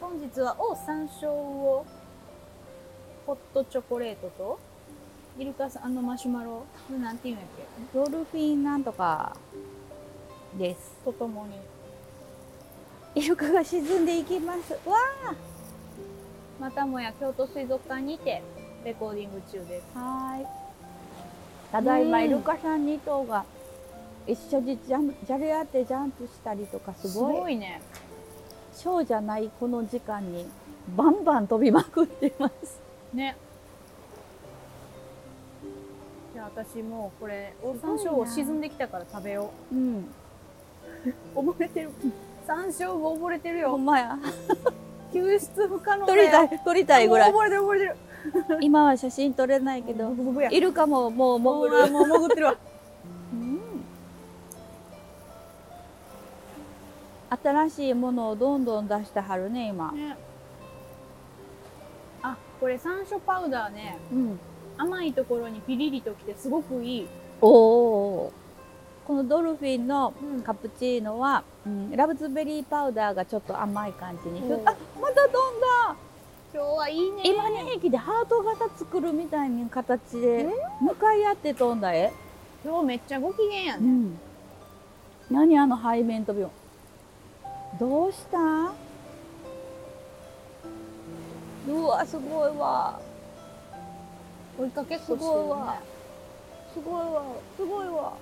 本日はお山椒をホットチョコレートとイルカさんあのマシュマロこれなんていうんやっけ？ドルフィンなんとかです。とともにイルカが沈んでいきます。わまたもや京都水族館にてレコーディング中です。あ。はーい。ただいまうんイルカさん2頭が一緒にジャンプじゃれ合ってジャンプしたりとかすすごい。ごいね。ショーじゃないこの時間にバンバン飛びまくってます。ね。私もうこれオすごいな山椒を沈んできたから食べようん。う。溺れてる。山椒が溺れてるよ。ほんまや。救出不可能だ撮りたよ。い、撮りたいぐらい。溺れてる溺れてる。今は写真撮れないけど、ブブブやイルカももう潜る。もうもう潜ってるわ。うん新しいものをどんどん出してはるね今、ね。あ、これ山椒パウダーね。うん、甘いところにピリリときてすごくいい。おおこのドルフィンのうん。カプチーノは、うんラブズベリーパウダーがちょっと甘い感じに、うん。あまた飛んだ。今日はいいね。今2匹でハート型作るみたいな形で向かい合って飛んだ絵、今日めっちゃご機嫌やね。うん、何あの背面飛びどうした？うわすごいわ追いかけっこしてるすごいねわ。すごいわ。すごいわ。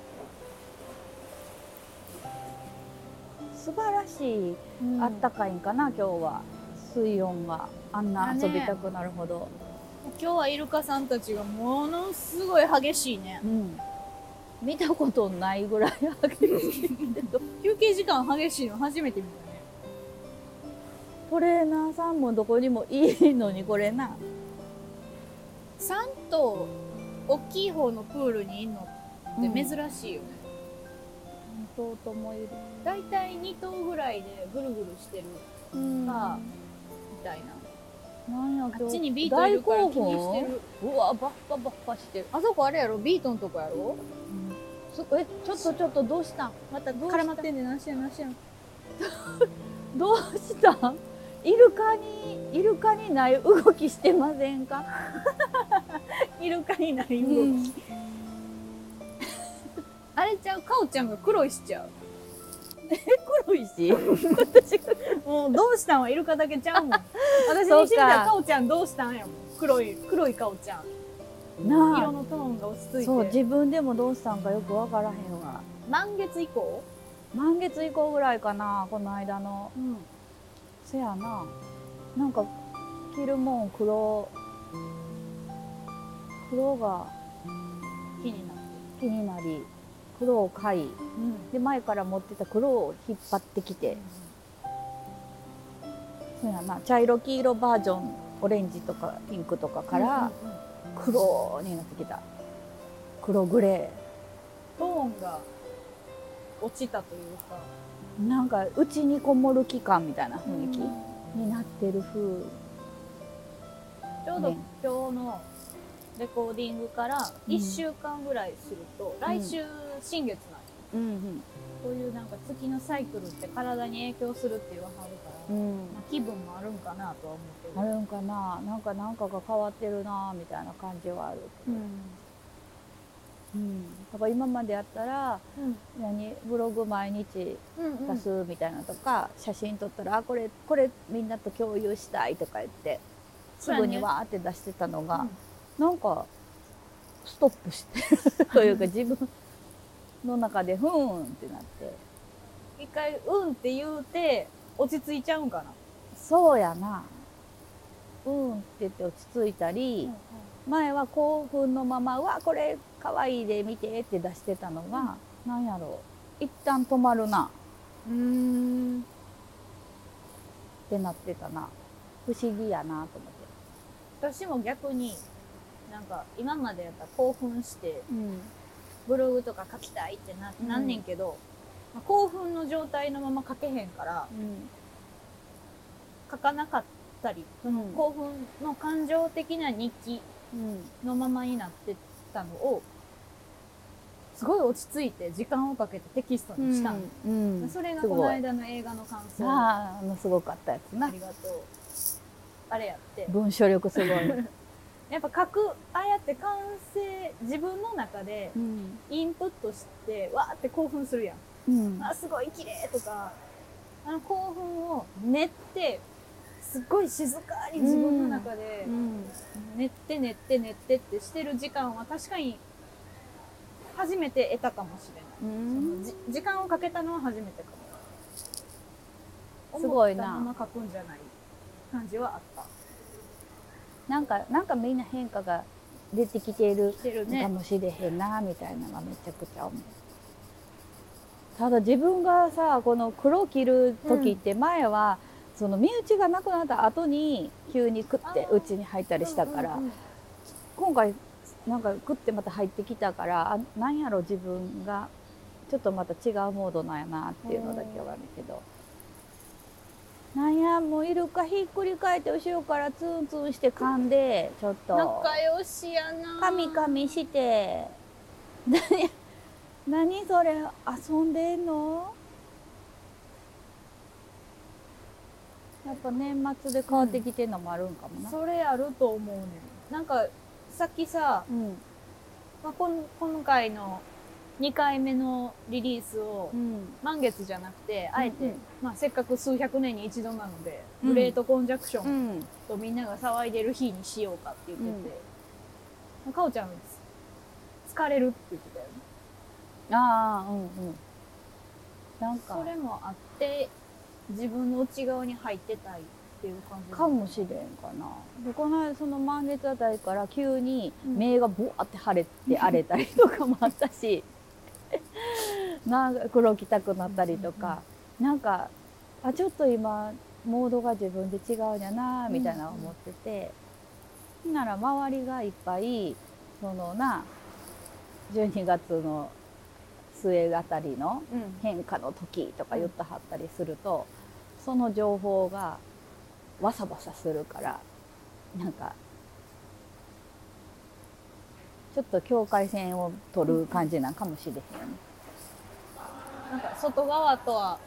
素晴らしい、うんあったかいんかな今日は。水温が。あんな遊びたくなるほど、今日はイルカさんたちがものすごい激しいね。うん。見たことないぐらい激しいけど。休憩時間激しいの初めて見たね。トレーナーさんもどこにもいいのにこれな3頭大きい方のプールにいんのって珍しいよね。そうともいる。だいたい2頭ぐらいでぐるぐるしてるうん。みたいな。なんやあっちにビートいるから気にしてる。うわバッファバッファしてる、あそこあれやろ？ビートのとこやろ？そえちょっとちょっとどうしたん？またどうした絡まってんねん。何してん何してんどうしたん？イルカにイルカにない動きしてませんか、イルカにない動き、うん。あれちゃう？かおちゃんが黒いしちゃう？黒いし？もうどうしたん？はイルカだけちゃうもん。私にしてみたらかおちゃんどうしたん？やもん黒い黒いかおちゃん。な色のトーンが落ち着いて。そう自分でもどうしたんかよくわからへんわ。満月以降？満月以降ぐらいかなこの間の。うんせやな。なんか着るもん黒黒が気になって気になり。黒を買い。うん。で前から持ってた黒を引っ張ってきて。そうやな。茶色黄色バージョンオレンジとかピンクとかから黒になってきた。黒グレトーンが落ちたというか。ーなんか内にこもる期間みたいな雰囲気うん。になってる風。ちょうどね今日のレコーディングからうん。1週間ぐらいすると、来週新月なんよ。うんうん。そういうなんか月のサイクルって体に影響するって言わはるから、うん。まあ、気分もあるんかなとは思うけどあるんかな。なんかなんかが変わってるなみたいな感じはある、うんうん、だから今までやったらうん。何ブログ毎日うん出すみたいなとか、写真撮ったらあこれこれみんなと共有したいとか言ってすぐにわーって出してたのが、うん。なんかストップしてる というか自分の中でふーんってなって。一回「うん」って言うて落ち着いちゃうんかな、そうやな。うん。って言って落ち着いたり、前は興奮のまま「うわこれかわいいで見て」って出してたのが、なんやろう。一旦止まるな。うん。ってなってたな。不思議やなと思って。私も逆になんか今までやったら興奮してうん。ブログとか書きたいってな,、うん。なんねんけど、まあ興奮の状態のまま書けへんから書かなかったり、うん。興奮の感情的な日記うんのままになってたのをすごい落ち着いて時間をかけてテキストにしたの、うん。それがこの間の映画の感想。ああああのすごかったやつな。りがとうあれやって。文章力すごい、やっぱ書くああやって完成自分の中でうん。インプットしてわーって興奮するやん。うん。あすごい綺麗とか。あの興奮を練ってすごい静かに自分の中でうん。練って練って練ってってしてる時間は確かに初めて得たかもしれない、うん。そのじ時間をかけたのは初めてかもすごいな思ったまま書くん。じゃない感じはあったなん。かなん。かみん。な変化が出てきているてるねかもしれへん。なみたいなのがめちゃくちゃ思うただ自分がさこの黒切る時って前は、その身内がなくなった後に急に食ってうちに入ったりしたから、うんうんうん。今回なんか食ってまた入ってきたからあなんやろ自分がちょっとまた違うモードなんやなっていうのだけはあるけど。なんやもうイルカひっくり返って後ろからツンツンして噛んでちょっと。仲良しやな。カミカミして。何何それ遊んでんの？やっぱ年末で変わってきてんのもあるんかもな、それあると思うねん。なんかさっきさ、うん。まあ、こん今回の2回目のリリースをうん。満月じゃなくてあえて、うん。うんまあ、せっかく数百年に一度なので、うん。グレートコンジャクショうンん。とみんなが騒いでる日にしようかって言ってて、かおちゃん疲れるって言ってたよね。ああうんうん。なんか。それもあって自分の内側に入ってたいっていう感じ。かもしれんかな。でこの間その満月あたりから急にうん。目がボワって腫れて荒れたりとかもあったし なんか黒きたくなったりとか、なんかあちょっと今モードが自分で違うんやなみたいなの思ってて、なら周りがいっぱいそのな12月の末あたりのうん。変化の時とか言ってはったりすると、その情報がわさわさするからなんかちょっと境界線を取る感じなんかもしれへんよね。なんか外側とは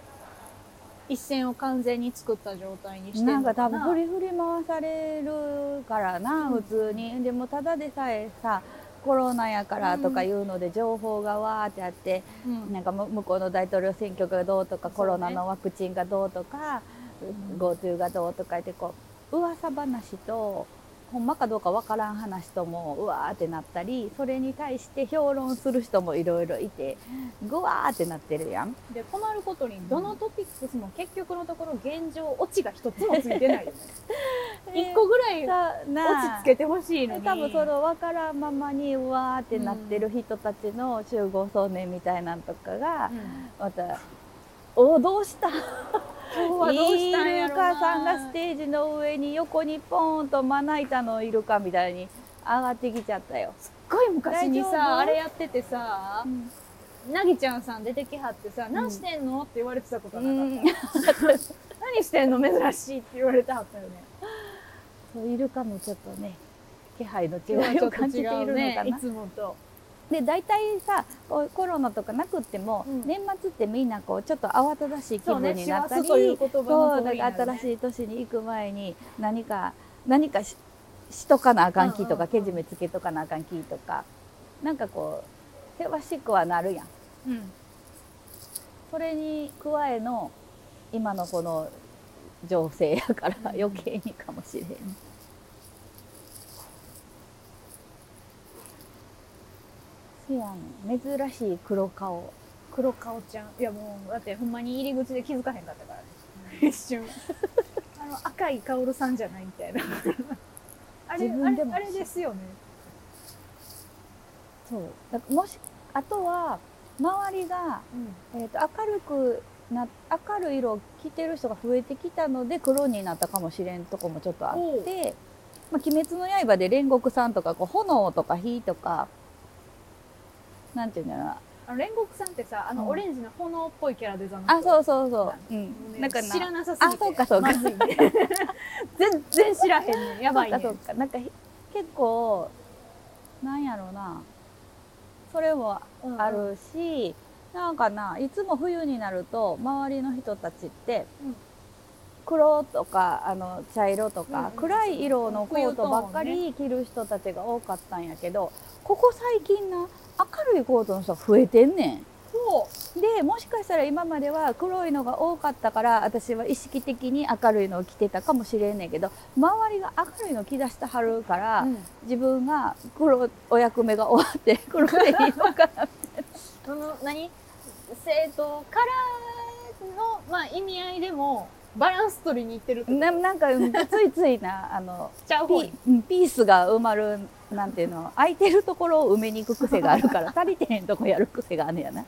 一線を完全に作った状態にしてんなんのか多分振り振り回されるからな、うん普通にでもただでさえさコロナやからとかいうので情報がわーってあって、うん。なんかむ向こうの大統領選挙がどうとか、コロナのワクチンがどうとか、うん。GoTo がどうとか言ってこう噂話とほんまかどうかわからん話ともうわーってなったりそれに対して評論する人もいろいろいてぐわーってなってるやん。で困ることにどのトピックスも結局のところ現状オチが一つもついてないよね。一個ぐらいさ落ち着けてほしいのに。で多分その分からんままにうわーってなってる人たちの集合想念みたいなんとかがうん。また「おどうした?」今日はどうしたんやイルカさんがステージの上に横にポーンとまな板のイルカみたいに上がってきちゃったよ。すっごい昔にさあれやっててさなぎちゃんさん出てきはってさ「何してんの?」って言われてたことはなかった、何してんの？珍しいって言われてはったよね。そうイルカもちょっとね気配の違いを感じているのかな。いつもとで大体さこうコロナとかなくっても、うん。年末ってみんなこうちょっと慌ただしい気分になったりそうね新しい年に行く前に何か何かししとかなあかんきとか、うんうんうんけじめつけとかなあかんきとか。なんかこう険しくはなるやん。うん。それに加えの今のこの情勢やからうん。余計にかもしれん、せやねん珍しい黒顔。黒顔ちゃん。いやもうだってほんまに入り口で気づかへんかったからね。一瞬。あの赤い薫さんじゃないみたいな。あれあれあれですよね。そう。もしあとは周りが、えー、と明るくな明るい色を着てる人が増えてきたので黒になったかもしれんとこもちょっとあって「まあ、鬼滅の刃」で煉獄さんとかこう炎とか火とかなんていうんだろうな。煉獄さんってさあのうん。オレンジの炎っぽいキャラデザのあそうそうそう、うもんなんかな。知らなさすぎて。あそうかそうか。全然知らへんねん。やばいねそうかそうか。なんかひ結構なんやろうな。それもあるし、なんかないつも冬になると周りの人たちって、うん。黒とかあの茶色とか、暗い色のコートばっかり着る人たちが多かったんやけどここ最近な明るいコートの人が増えてんねん。そでもしかしたら今までは黒いのが多かったから私は意識的に明るいのを着てたかもしれんねんけど周りが明るいの着出してはるから、う、うん。自分が黒お役目が終わって 黒でいいのかなその何？生徒からの、まあ、意味合いでもバランス取りにいってるななんかうん ついついなあのピうんピースが埋まるなんていうの空いてるところを埋めに行く癖があるから 足りてへんとこやる癖があんねやな。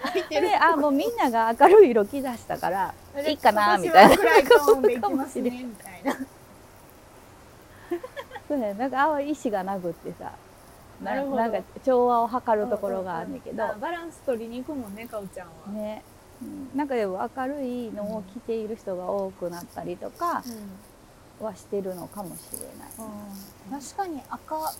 入ってるであもうみんなが明るい色着出したからいいかなみたいな。暗いトーンでいきますねみたいな。そうやなんか青い意志がなくってさななるほど。なんか調和を図るところがあんねんけど、あバランス取りに行くもんねかおちゃんは、ね、うんなんかでも明るいのを着ている人が多くなったりとかはしてるのかもしれない。確かに赤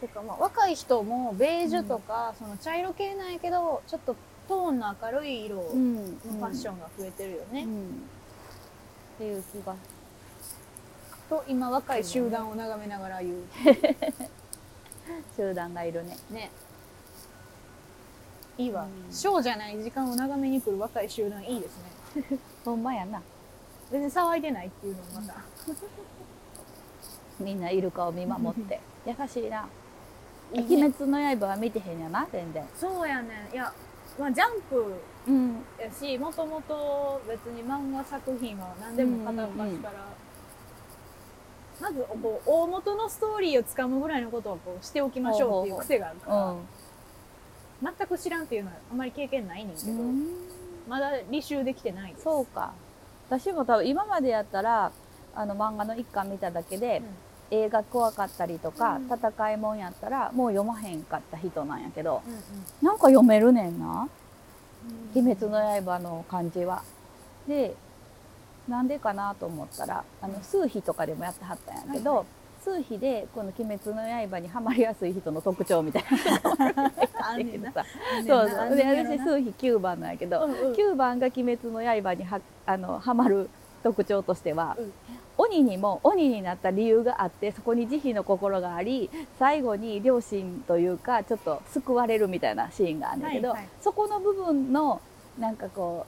てかまあ若い人もベージュとか、その茶色系なんやけどちょっとトーンの明るい色のうん。ファッションが増えてるよね、うん。っていう気が。と今若い集団を眺めながら言う。集団がいるね。ねいいわ、うん。ショーじゃない時間を眺めに来る若い集団いいですね。ほんまやな。全然騒いでないっていうのもまた、みんないるかを見守って。優しいな。いいね。鬼滅の刃は見てへんやな、全然。そうやねん。いやまあジャンプうん。やしもともと別に漫画作品は何でも片っ端から、まずこう大元のストーリーをつかむぐらいのことをこうしておきましょうっていう癖があるから、全く知らんっていうのはあんまり経験ないねんけど、うん。まだ履修できてないです。そうか。私も多分今までやったら、あの漫画の一巻見ただけで、映画怖かったりとか、うん。戦いもんやったらもう読まへんかった人なんやけどうんうん。なんか読めるねんな「うん。鬼滅の刃」の漢字は。でなんでかなと思ったらあの数秘とかでもやってはったんやけど、はいは数秘でこの「鬼滅の刃」にはまりやすい人の特徴みたいな。そうな。そうで私数秘9番なんやけど、うんうん。9番が「鬼滅の刃」にはあのはまる特徴としては、うん。鬼にも鬼になった理由があってそこに慈悲の心があり最後に両親というかちょっと救われるみたいなシーンがあるんだけど、はいはい。そこの部分のなんかこ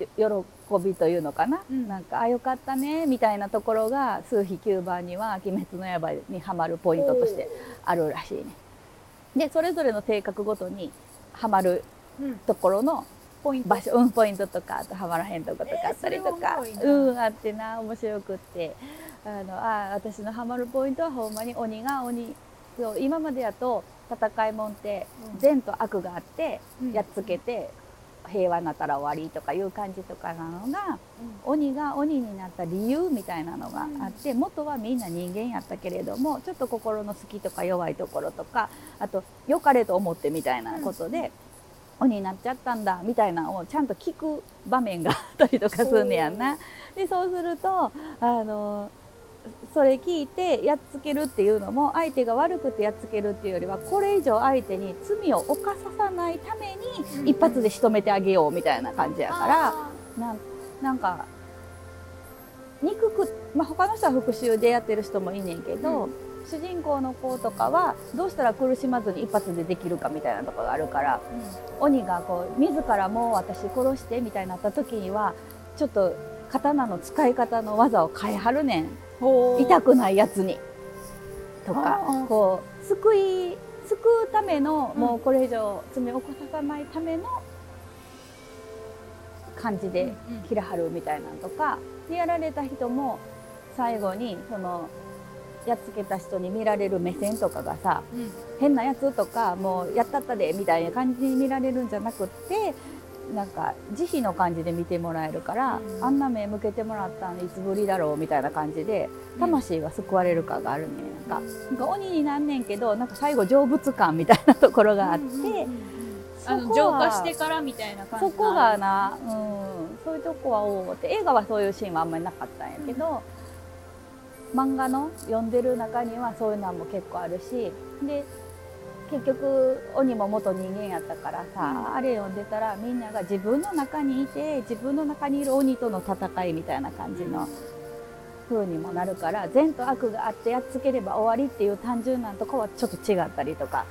うよ喜びというのかな、うん。なんかあよかったねみたいなところが数秘9番には「鬼滅の刃」にはまるポイントとしてあるらしいね。でそれぞれの性格ごとにはまるうん。ところのポイント。場所、うん、ポイントとかあとはまらへんとことかあったりとか、えーうんあってな面白くって。あのあ私のハマるポイントはほんまに鬼が鬼。そう今までやと戦いもんってうん。善と悪があって、うん。やっつけて平和になったら終わりとかいう感じとかなのが鬼が鬼になった理由みたいなのがあって、元はみんな人間やったけれどもちょっと心の好きとか弱いところとかあと良かれと思ってみたいなことで、鬼になっちゃったんだみたいなのをちゃんと聞く場面があったりとかすんねやんな。でそうするとあのそれ聞いてやっつけるっていうのも相手が悪くてやっつけるっていうよりはこれ以上相手に罪を犯ささないために一発で仕留めてあげようみたいな感じやから。あなんなんか憎く、まあ、他の人は復讐でやってる人もいいねんけど、う主人公の子とかはどうしたら苦しまずに一発でできるかみたいなところがあるからー鬼がこう自らもう私殺してみたいになった時にはちょっと刀の使い方の技を変えはるねんうん痛くないやつに。とかこう救い救うための、うん。もうこれ以上罪を起こささないための感じで切らはるみたいなのとかでやられた人も最後にそのやっつけた人に見られる目線とかがさうん。変なやつとかもうやったったでみたいな感じに見られるんじゃなくってなんか慈悲の感じで見てもらえるから、うん。あんな目向けてもらったのいつぶりだろうみたいな感じで魂が救われるかがあるねなんか。なんか鬼になんねんけどなんか最後成仏感みたいなところがあって、うんうんうんあの浄化してからみたいな感じそこがな、うん、そういうとこはおおって映画はそういうシーンはあんまりなかったんやけど、漫画の読んでる中にはそういうのも結構あるしで結局鬼も元人間やったからさ、あれ読んでたらみんなが自分の中にいて自分の中にいる鬼との戦いみたいな感じの風にもなるから善と悪があってやっつければ終わりっていう単純なとこはちょっと違ったりとか。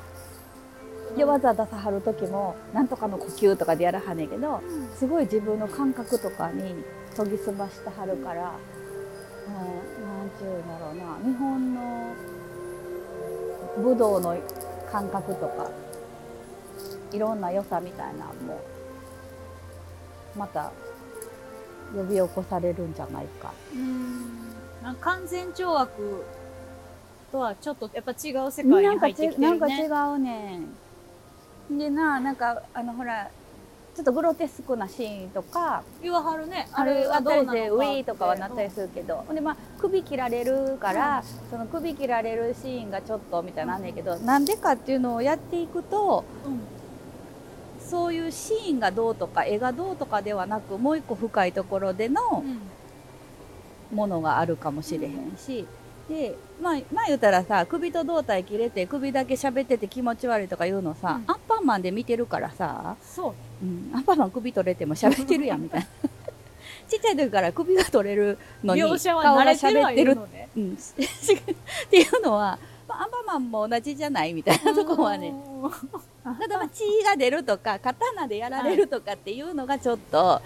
で技出さはる時もなんとかの呼吸とかでやらはねんけどすごい自分の感覚とかに研ぎ澄ましてはるから、うん、なんちゅうんだろうな日本の武道の感覚とかいろんな良さみたいなのもまた呼び起こされるんじゃないか。うん完全懲悪とはちょっとやっぱ違う世界に入ってきてるちなんか違ね。うねん。でななんかあのほらちょっとグロテスクなシーンとか言わはるね。あれはどうなのウィーとかはなったりするけど、ほんでまあ首切られるから、その首切られるシーンがちょっとみたいなんねんけど、なんでかっていうのをやっていくとうんそういうシーンがどうとか絵がどうとかではなくもう一個深いところでのうんものがあるかもしれへんし。でまあ、まあ言うたらさ首と胴体切れて首だけ喋ってて気持ち悪いとか言うのさ、うんアンパンマンで見てるからさ、そう。うん、アンパンマン首取れても喋ってるやんみたいな ちっちゃい時から首が取れるのに顔が慣れてる喋ってる。うん、っていうのは、まあ、アンパンマンも同じじゃないみたいなとこはねただまあ血が出るとか刀でやられるとかっていうのがちょっと、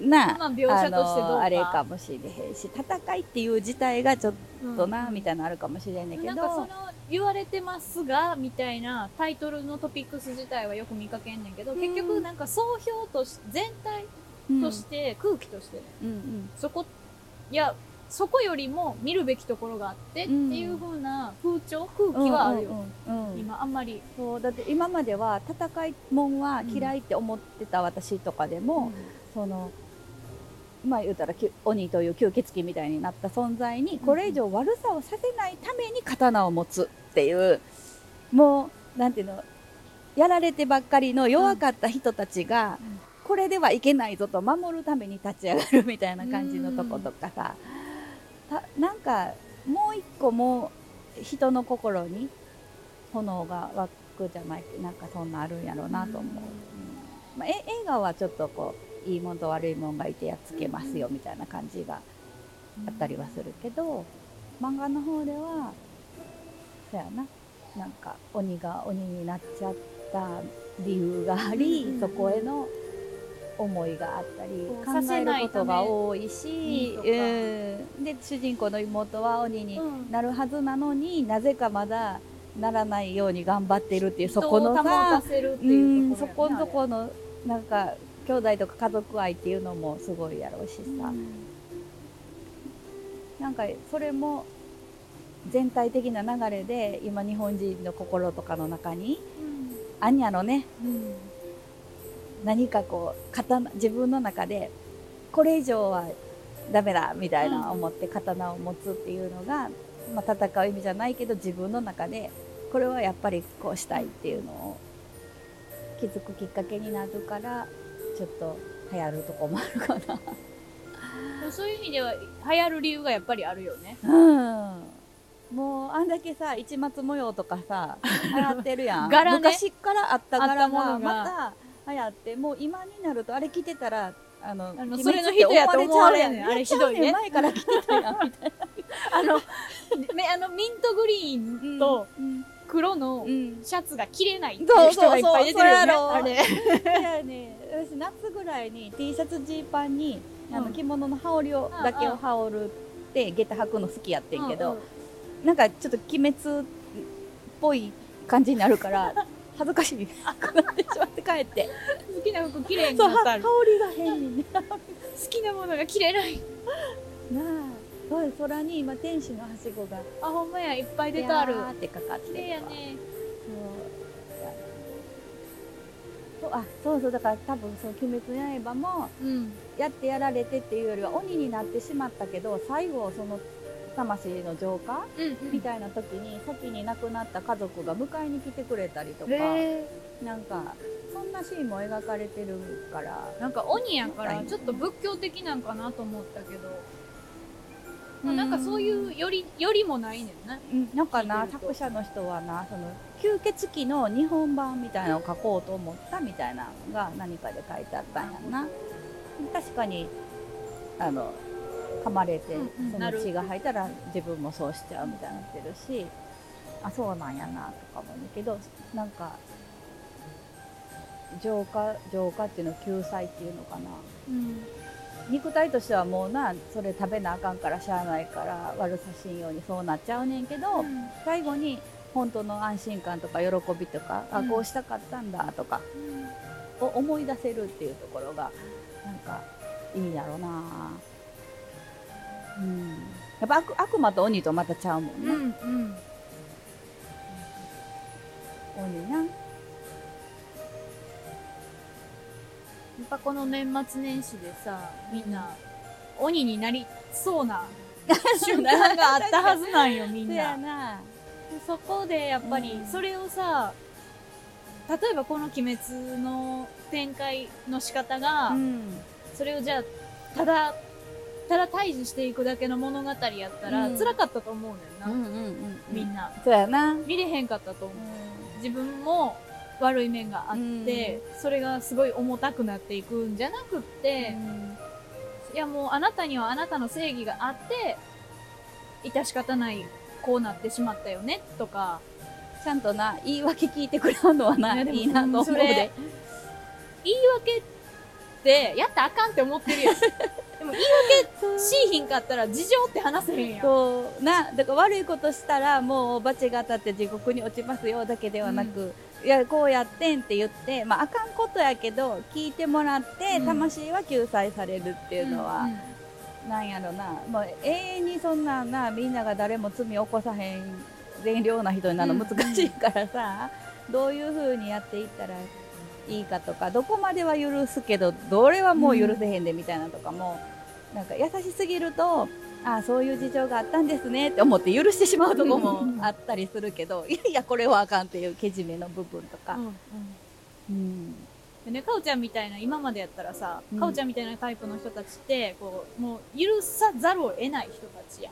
なまあ描写としてどうか。あのあれかもしれへんし戦いっていう自体がちょっうんとな、みたいなのあるかもしれんねんけど。なんかその言われてますがみたいなタイトルのトピックス自体はよく見かけんねんけど、うん。結局なんか総評とし全体うんとして、空気としてね。うんうん。そこいやそこよりも見るべきところがあってってうんいう風な風潮空気はあるよ、うんうんうん今あんまり、そう。だって今までは戦いもんは嫌いって思ってた私とかでも、そのまあ言うたら鬼という吸血鬼みたいになった存在にこれ以上悪さをさせないために刀を持つっていうもうなんていうのやられてばっかりの弱かった人たちが、うん。これではいけないぞと守るために立ち上がるみたいな感じのとことかさ、たなんかもう一個もう人の心に炎が湧くじゃないなんかそんなあるんやろうなと思う、うん。まあ、え映画はちょっとこういいもんと悪いもんがいてやっつけますよみたいな感じがあったりはするけど漫画の方ではそやな。なんか鬼が鬼になっちゃった理由があり、うん。そこへの思いがあったり考えることが多いにしと、か。うん、で主人公の妹は鬼にうん。なるはずなのに、なぜかまだならないように頑張ってるっていうそこのさそこのとこのなんか兄弟とか家族愛っていうのもすごいやろうしさ、あれなんかそれも全体的な流れで今日本人の心とかの中にあんやろね。うん何かこう刀自分の中でこれ以上はダメだみたいな思って刀を持つっていうのが、まあ、戦う意味じゃないけど自分の中でこれはやっぱりこうしたいっていうのを気づくきっかけになるからちょっと流行るとこもあるかな。そういう意味では流行る理由がやっぱりあるよね。うん。もうあんだけさ市松模様とかさ流行ってるやん。柄ね。昔からあった柄が。また流行ってもう今になるとあれ着てたらあのあの鬼それの人やと思われんあれひどいね前から着てたやんみたいあの、めあのミントグリーンなとうん黒のうんシャツが着れないっていそうう人がいっぱい出てるよね。あれ。いやね私夏ぐらいに T シャツジーパンにあのうん。着物の羽織をだけを羽織るって下駄履くの好きやってんけど、なんかちょっと鬼滅っぽい感じになるから恥ずかしい。くなってしまって帰って。好きな服綺麗になった。ら織りが変に。ね好きなものが着れな。い。なあそう空に今天使のはしごが。あ、ほんまや、いっぱい出てある。ってかかって綺麗やね。そう。あそうそうだから多分その「鬼滅の刃」もうん。やってやられてっていうよりは鬼になってしまったけど最後その魂の浄化うんみたいな時に先に亡くなった家族が迎えに来てくれたりとか、へなんかそんなシーンも描かれてるからーなんか鬼やからはい。ちょっと仏教的なんかなと思ったけど、うん。なんかそういうよりよりもないねんねうん、なんかな作者の人はなその吸血鬼の日本版みたいなのを書こうと思ったみたいなのが何かで書いてあったんやんな。確かにあの噛まれてうんうん。その血が入ったら自分もそうしちゃうみたいになってるしあそうなんやなとか思うんだけどなんか浄化浄化っていうの救済っていうのかな。うん。肉体としてはもうなそれ食べなあかんからしゃあないから悪さしんようにそうなっちゃうねんけど、最後に本当の安心感とか喜びとか、うん。あこうしたかったんだとかを思い出せるっていうところがなんかいいんやろなうん。やっぱ悪悪魔と鬼とまたちゃうもんね、うんうん。鬼な。やっぱこの年末年始でさみんな鬼になりそうな 瞬間があったはずなんよ みんな。な。そこでやっぱりうん。それをさ例えばこの「鬼滅」の展開の仕方が、うん。それをじゃあただただ退治していくだけの物語やったら、うん。辛かったと思うねんな、うんうんうんみんな。そうやな、見れへんかったと思う。自分も悪い面があって、それがすごい重たくなっていくんじゃなくって、いやもうあなたにはあなたの正義があって致し方ないこうなってしまったよねとか。ちゃんとな言い訳聞いてくれるのはないいいなと思うで。言い訳ってやったらあかんって思ってるやん。でも言い訳しいひんかったら事情って話せへんやん。そう。なだから悪いことしたらもう罰が当たって地獄に落ちますよだけではなく、いやこうやってんって言って、まあ、あかんことやけど聞いてもらって、うん。魂は救済されるっていうのは、なんやろな。もう永遠にそんなんなみんなが誰も罪起こさへん善良な人になるのうん。難しいからさ、どういうふうにやっていったらいいかとかどこまでは許すけどどれはもう許せへんでみたいなのとかも、なんか優しすぎるとああそういう事情があったんですねって思って許してしまうとこもあったりするけど、いやいやこれはあかんっていうけじめの部分とか。うん、うん。うん。でね、かおちゃんみたいな今までやったらさ、うん。かおちゃんみたいなタイプの人たちってこうもう許さざるを得ない人たちや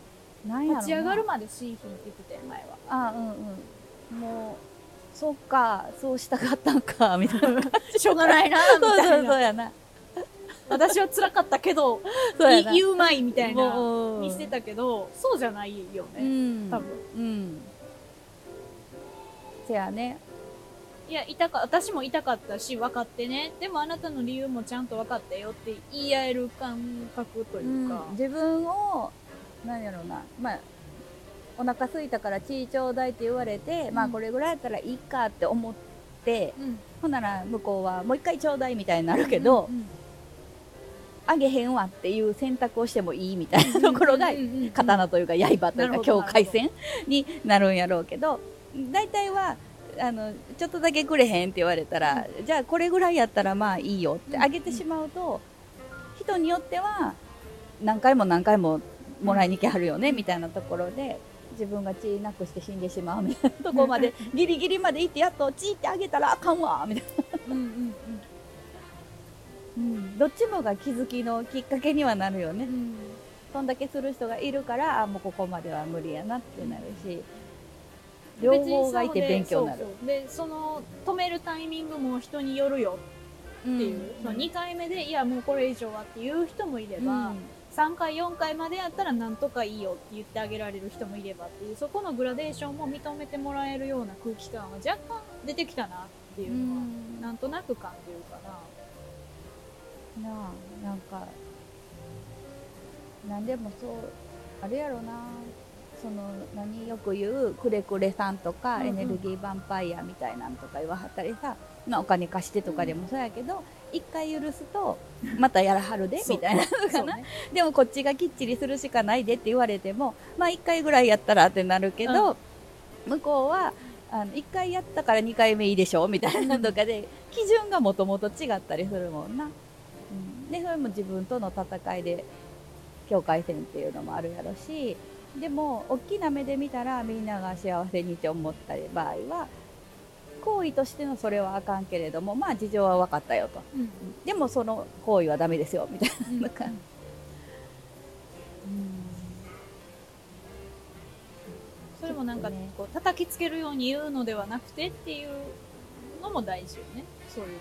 立ち上がるまでしいひんって言ってたよ前は。あうんうん。もうそっかそうしたかったんかみたいな。しょうがないなみそうそうたいなそうやな。私は辛かったけど言うまいみたいなにしてたけどそうじゃないようね、ん。多分。うん。せやね。いや痛か私も痛かったし分かってね。でもあなたの理由もちゃんと分かったよって言い合える感覚というか、自分をなんやろうな。まあお腹空いたから血ちょうだいって言われて、まあうんこれぐらいやったらいいかって思って、うん。ほんなら向こうはもう一回ちょうだいみたいになるけど、うんあげへんわっていう選択をしてもいいみたいなところがうんうんうんうん刀というか刃というか境界線になるんやろうけど大体はあのちょっとだけくれへんって言われたら、じゃあこれぐらいやったらまあいいよってうんあげてしまうと、人によっては何回も何回ももらいに来はるよね、みたいなところで自分が血なくして死んでしまうみたいなところまでギリギリまで行ってやっと血ってあげたらあかんわみたいな、うんうんうん、どっちもが気づきのきっかけにはなるよね。うん。うんそんだけする人がいるからあもうここまでは無理やなってなるし、両方がいて勉強になる。でその止めるタイミングも人によるよっていう、その2回目でいやもうこれ以上はっていう人もいれば、3回4回までやったらなんとかいいよって言ってあげられる人もいればっていうそこのグラデーションも認めてもらえるような空気感は若干出てきたなっていうのは、なんとなく感じるかな。なあなんかなんでもそうあれやろな。その何よく言うくれくれさんとか、エネルギーヴァンパイアみたいなんとか言わはったりさ、まあ、お金貸してとかでもそうやけど一、回許すとまたやらはるでみたいなのかな、ね。でもこっちがきっちりするしかないでって言われてもまあ一回ぐらいやったらってなるけど、向こうはあの1回やったから2回目いいでしょみたいなとかで、基準がもともと違ったりするもんな、うん、でそれも自分との戦いで境界線っていうのもあるやろしでも大きな目で見たらみんなが幸せにって思った場合は行為としてのそれはあかんけれどもまあ事情は分かったよと。うん。でもその行為はダメですよみたいうんな感じ、それもなんかね。こう叩きつけるように言うのではなくてっていうのも大事よね。そういう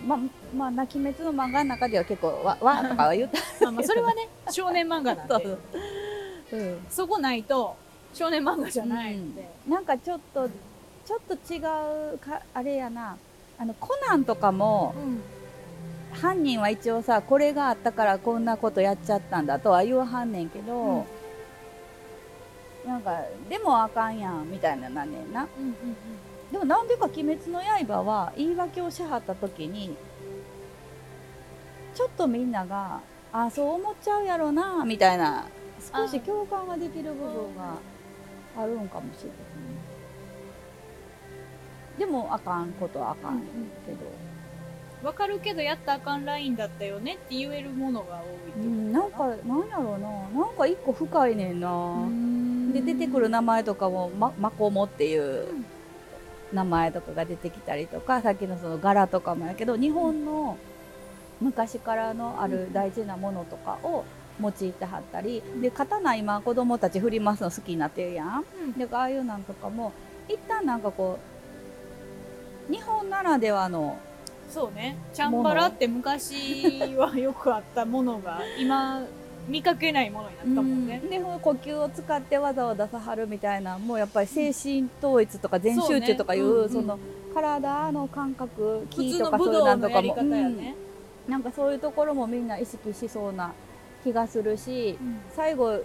うん。まあまあ泣き滅の漫画の中では結構わ わとかは言った。時まあまあそれはね少年漫画なんで。そう。うん。そこないと少年漫画じゃないん。で、なんかちょっとちょっと違うかあれやな。あのコナンとかもうん。犯人は一応さこれがあったからこんなことやっちゃったんだとは言わはんねんけど、うん。なんかでもあかんやんみたいななんねんな。うんうんでもなんでか「鬼滅の刃」は言い訳をしはった時にちょっとみんながあそう思っちゃうやろなみたいな少し共感ができる部分があるんかもしれない、でもあかんことはあかんけど、うん、わかるけどやったらあかんラインだったよねって言えるものが多いう、んなんかなんやろうな。なんか一個深いねんな、で出てくる名前とかもまマコモっていううん名前とかが出てきたりとかさっきのその柄とかもやけど日本の昔からのある大事なものとかを用いてはったりで刀今子供たち振り回すの好きになってるやん。うん。でああいうなんとかも一旦なんかこう日本ならではのそうね。チャンバラって昔はよくあったものが今見かけないものになったもんね、でその呼吸を使って技を出さはるみたいなもうやっぱり精神統一とか全集中とかいうねその体の感覚気とかそういうなんとかも、ね、うん。なんかそういうところもみんな意識しそうな気がするしうん。最後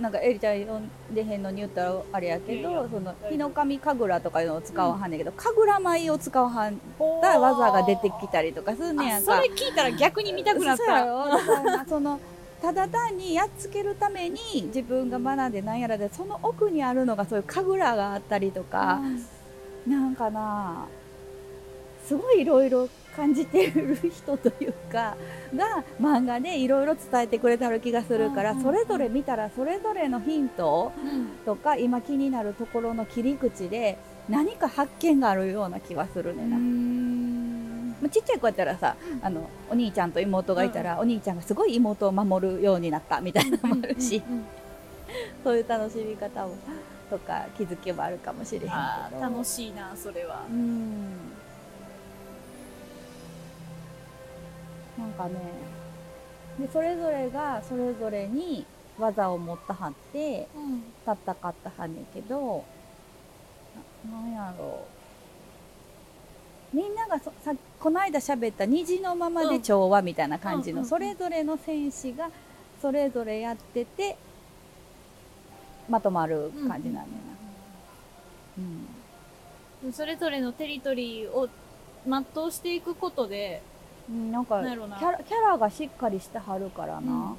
なんかエリちゃん読んでへんのに言ったらあれやけどその日の神神楽とかいうのを使わはんねんけど、神楽舞を使わはんだ技が出てきたりとかすんねやんか。あそれ。聞いたら逆に見たくなった。ろ。だからそのただ単にやっつけるために自分が学んでなんやらでその奥にあるのがそういう神楽があったりとか、なんかなすごいいろいろ感じてる人というかが漫画でいろいろ伝えてくれたる気がするから、それぞれ見たらそれぞれのヒントうん。とか今気になるところの切り口で何か発見があるような気はするねんな。まあちっちゃい子やったらさ、あのお兄ちゃんと妹がいたら、お兄ちゃんがすごい妹を守るようになったみたいなのもあるし、そういう楽しみ方をとか気づきもあるかもしれへんけど。楽しいなそれは。うんなんかねでそれぞれがそれぞれに技を持ったはってうん。戦ったはんねんけどななんやろう。みんながそさこの間喋った虹のままで調和みたいな感じの、うんうんうん。それぞれの戦士がそれぞれやっててまとまる感じなんだよな、うん。それぞれのテリトリーを全うしていくことでうんなんかキャラキャラがしっかりしてはるからな、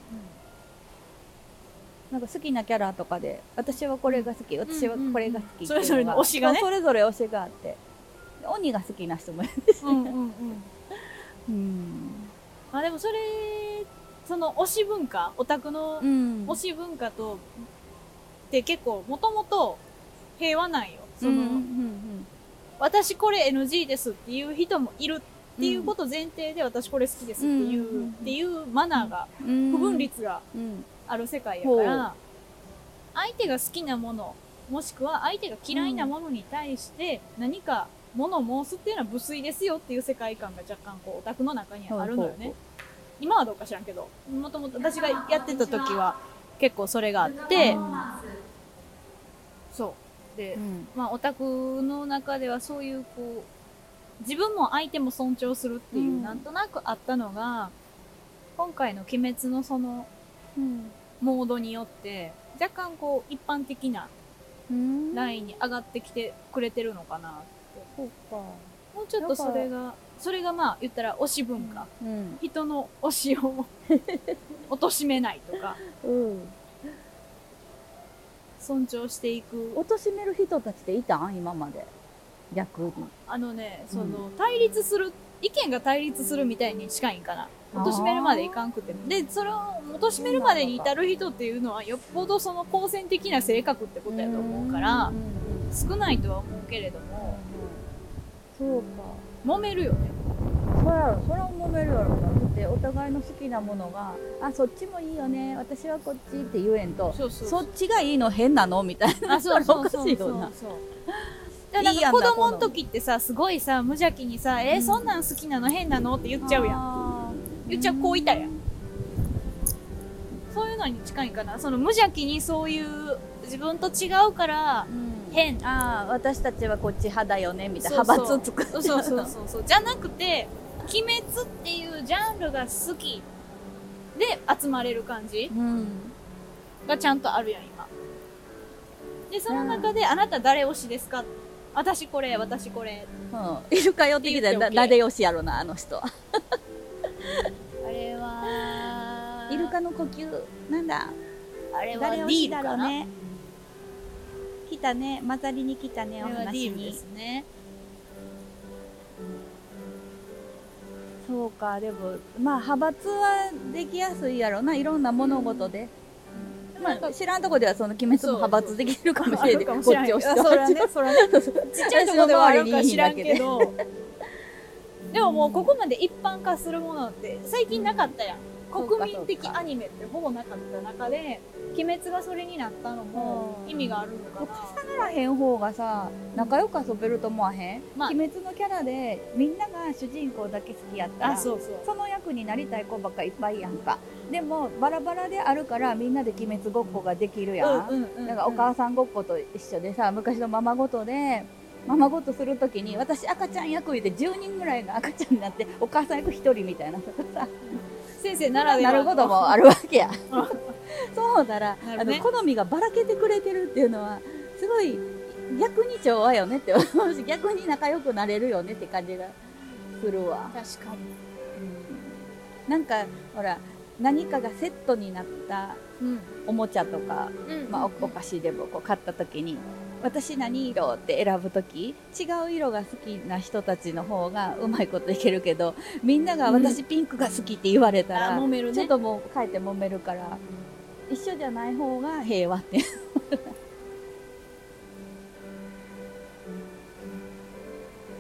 なんか好きなキャラとかで私はこれが好き私はこれが好きそれぞれの推しがね。それぞれ推しがあって。で鬼が好きな人もいるし、うんうんうん。うん。まあでもそれその推し文化オタクのうん。推し文化とって結構もともと平和なんよ。その、うんうん私これ NG ですっていう人もいるっていうこと前提で私これ好きですっていう、うんうんうんっていうマナーが、うん。不分率がうん。ある世界やかほら、相手が好きなもの、もしくは相手が嫌いなものに対して何か物を申すっていうのは無粋ですよっていう世界観が若干こうオタクの中にあるのよね。今はどうか知らんけど、もともと私がやってた時は結構それがあって、そう。で、うん。まあオタクの中ではそういうこう、自分も相手も尊重するっていう、うん。なんとなくあったのが、今回の鬼滅のそのうん。モードによって、若干こう一般的なうん。ラインに上がってきてくれてるのかなって。そうか。もうちょっとそれが、それがまあ言ったら推し文化。うん。人の推しを 貶めないとか、うん。尊重していく。貶める人たちっていたん？今まで逆に。あのねその、対立する意見が対立するみたいに近いんかな。貶めるまでいかんくても。でそれを貶めるまでに至る人っていうのはよっぽどその好戦的な性格ってことやと思うから少ないとは思うけれども。そうか。揉めるよね。そうやろそれは揉めるやろ。なだってお互いの好きなものが「あそっちもいいよね。私はこっち」って言えんとそうそうそっちがいいの変なの？みたいな。あそうそうおそうそうかしいよなそう。だからいいやんななんか子供の時ってさすごいさ無邪気にさ「えーそんなん好きなの？変なの?」って言っちゃうやん。ん言っちゃう子いたやん。そういうのに近いかな？その無邪気にそういう自分と違うから変。ああ私たちはこっち派だよねみたいな派閥作ってそうそうそうそうそう。じゃなくて「鬼滅」っていうジャンルが好き。で集まれる感じうん。がちゃんとあるやん今。でその中で「あなた誰推しですか?」私これ私これ。うん、イルカ寄ってきたらなでよしやろなあの人。はあれはイルカの呼吸？なんだ？あれは誰ディ推しだろうね来たね。混ざりに来たねお話ィールでにすね。そうかでもまあ派閥はできやすいやろな。いろんな物事で、まあ、知らんとこではその鬼滅も派閥できるかもしれない。こっちをしてあそらねそらね。ちっちゃいとこではあるか知らんけど。でももうここまで一般化するものって最近なかったやん国民的アニメってほぼなかった中で鬼滅がそれになったのもうん。意味があるのかな。重ならへん方がさ仲良く遊べると思わへん、まあ。鬼滅のキャラでみんなが主人公だけ好きやったらあそうそう。その役になりたい子ばっかいっぱいやんか。でもバラバラであるからみんなで鬼滅ごっこができるやん、うんかお母さんごっこと一緒でさ昔のママごとでママごとするときに私赤ちゃん役いて10人ぐらいが赤ちゃんになってお母さん役1人みたいなとかさ先生ならでは。のなることもあるわけや。う んそうならね。あの好みがばらけてくれてるっていうのはすごい逆に調和よねって思うし逆に仲良くなれるよねって感じがするわ、確かに。うん。なんかほら何かがセットになったうん。おもちゃとかうんまあ、おお菓子でもこう買った時に私何色って選ぶ時違う色が好きな人たちの方がうまいこといけるけどみんなが私ピンクが好きって言われたら、あ揉めるね。ちょっともうかえって揉めるから一緒じゃない方が平和って。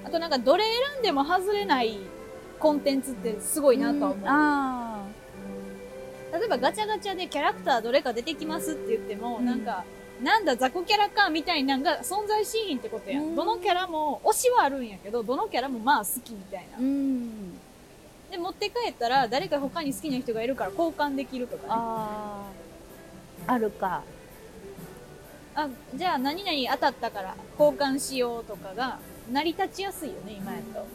あとなんかどれ選んでも外れないコンテンツってすごいなとは思う、あ例えばガチャガチャでキャラクターどれか出てきますって言っても、うん。なんかなんだ雑魚キャラかみたいなんが存在しひんってことやん、うん。どのキャラも推しはあるんやけどどのキャラもまあ好きみたいな、ーうん。で持って帰ったら誰か他に好きな人がいるから交換できるとかね。あー。あるか。あじゃあ何々当たったから交換しようとかが成り立ちやすいよね今やと、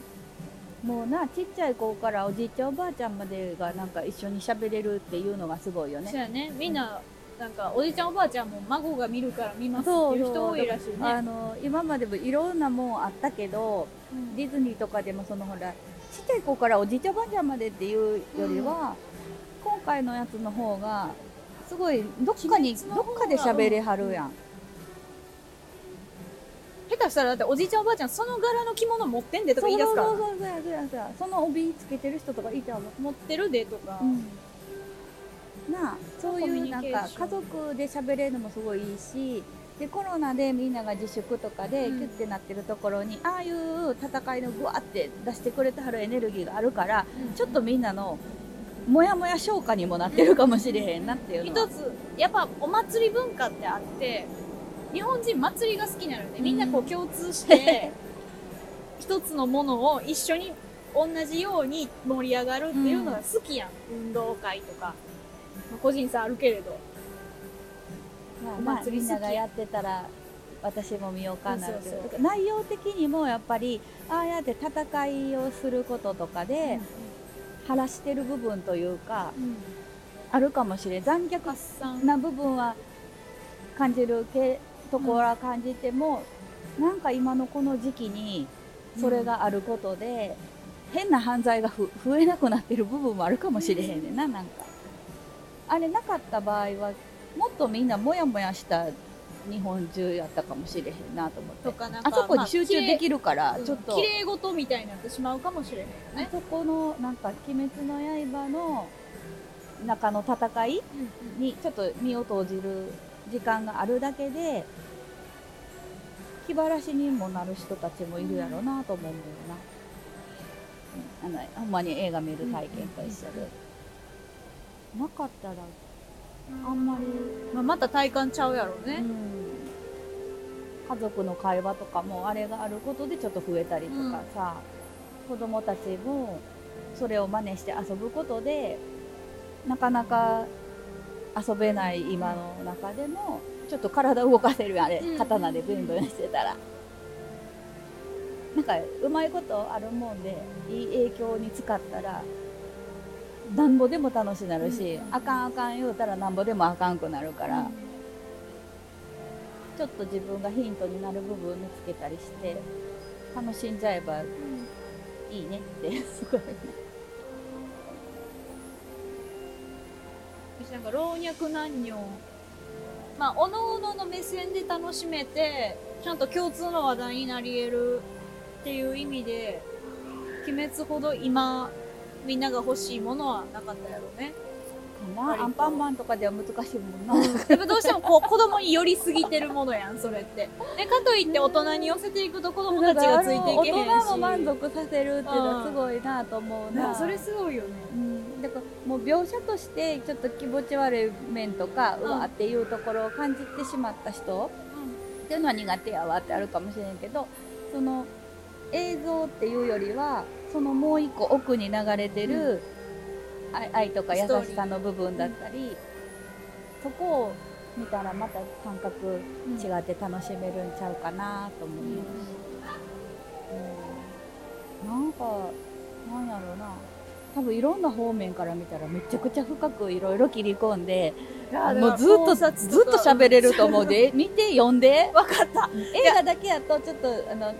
もうなちっちゃい子からおじいちゃんおばあちゃんまでがなんか一緒に喋れるっていうのがすごいよね。そうやね。みんななんかおじいちゃんおばあちゃんも孫が見るから見ますっていう人多いらしいね。あの今までもいろんなもんあったけどうん。ディズニーとかでもそのほらちっちゃい子からおじいちゃんおばあちゃんまでっていうよりは、今回のやつの方がすごいどっかにどっかで喋れはるやん、下手したらだっておじいちゃんおばあちゃんその柄の着物持ってんでとか言い出すから。そうそうそうやそうやそう。やその帯つけてる人とかいたわ、持ってるでとか、なあそういうなんか家族で喋れるのもすごいいいしでコロナでみんなが自粛とかでうん。キュッてなってるところに、ああいう戦いのぐわって出してくれてはるエネルギーがあるからちょっとみんなのモヤモヤ消化にもなってるかもしれへんなっていうのは。一つやっぱお祭り文化ってあって日本人祭りが好きなのでみんなこう共通して 一つのものを一緒に同じように盛り上がるっていうのが好きやん、運動会とか、まあ個人差あるけれど。まあおまあみんながやってたら私も見ようかなるけどそうそう。内容的にもやっぱりああやって戦いをすることとかで晴らしてる部分というかうん。あるかもしれん。残虐な部分は感じるけところは感じても、なんか今のこの時期にそれがあることで、変な犯罪がふ増えなくなってる部分もあるかもしれへんねんななんかあれなかった場合はもっとみんなモヤモヤした日本中やったかもしれへんなと思って。とかなんかあそこに集中できるから、うんちょっと。綺麗事みたいになってしまうかもしれへんよね。あそこのなんか「鬼滅の刃」の中の戦いにちょっと身を投じる時間があるだけで気晴らしにもなる人たちもいるやろうなと思うんだよな、うん、あのほんまに映画見る体験と一緒で、なかったらあんまり、まあ、また体感ちゃうやろうね。うん家族の会話とかもあれがあることでちょっと増えたりとかさ、子供たちもそれを真似して遊ぶことでなかなか遊べない今の中でもちょっと体動かせるあれ、うん刀でブンブンしてたら。なんかうまいことあるもんでいい影響に使ったらなんぼでも楽しなるし、うん。あかんあかん言うたらなんぼでもあかんくなるから、ちょっと自分がヒントになる部分見つけたりして楽しんじゃえばいいねってすごいね。私なんか老若男女。まあおのおのの目線で楽しめてちゃんと共通の話題になり得るっていう意味で鬼滅ほど今みんなが欲しいものはなかったやろうね。アンパンマンとかでは難しいもん。な。やっぱどうしてもこう子供に寄りすぎてるものやんそれって。でかといって大人に寄せていくと子供たちがついていけへんし。大人も満足させるっていうのはすごいなと思うな。それすごいよね。うん、だからもう描写としてちょっと気持ち悪い面とか、ううんわっていうところを感じてしまった人っていうのは苦手やわってあるかもしれんけどその映像っていうよりはそのもう一個奥に流れてる、愛愛とか優しさの部分だったり、そこを見たらまた感覚違って楽しめるんちゃうかなと思います、うん。なんかなんやろうな。多分いろんな方面から見たらめちゃくちゃ深くいろいろ切り込んでもうずっとずっと喋れると思うで。見て読んで。分かった。映画だけやとちょっとあの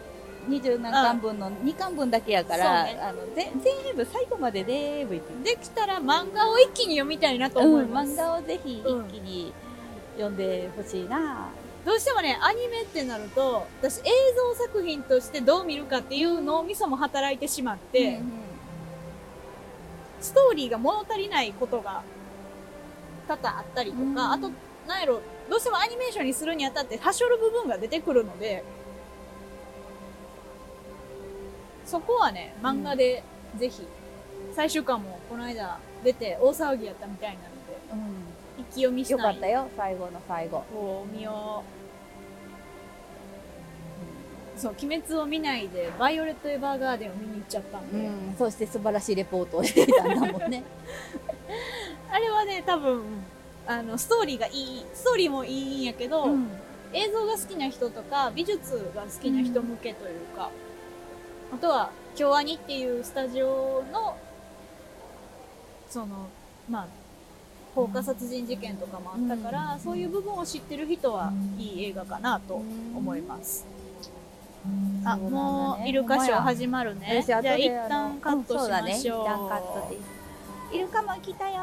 二十何巻分の2巻分だけやから、ね。あのぜ全部最後まで全部いって。できたら漫画を一気に読みたいなと思いうん、ます、漫画をぜひ一気に読んでほしいな、どうしてもね、アニメってなると、私映像作品としてどう見るかっていう脳みそも働いてしまって、うんストーリーが物足りないことが多々あったりとか、うん。あと、なんやろ、どうしてもアニメーションにするにあたって、はしょる部分が出てくるので、そこはね、漫画でぜひ、最終巻もこの間出て大騒ぎやったみたいなので、うん。一気読みしたい。よかったよ最後の最後、こう見よう。そう、鬼滅を見ないで、バイオレット・エヴァーガーデンを見に行っちゃったんで、うん、そして素晴らしいレポートをしていたんだもんね。あれはね、多分、あの、ストーリーがいい、ストーリーもいいんやけど、うん。映像が好きな人とか、美術が好きな人向けというか、あとは、京アニっていうスタジオの、その、まあ、放火殺人事件とかもあったから、うん。そういう部分を知ってる人はいい映画かなと思います。うなんだね。もうイルカショー始まるね。じゃあ一旦カットしましょう。んそうだね。一旦カットでイルカも来たよー。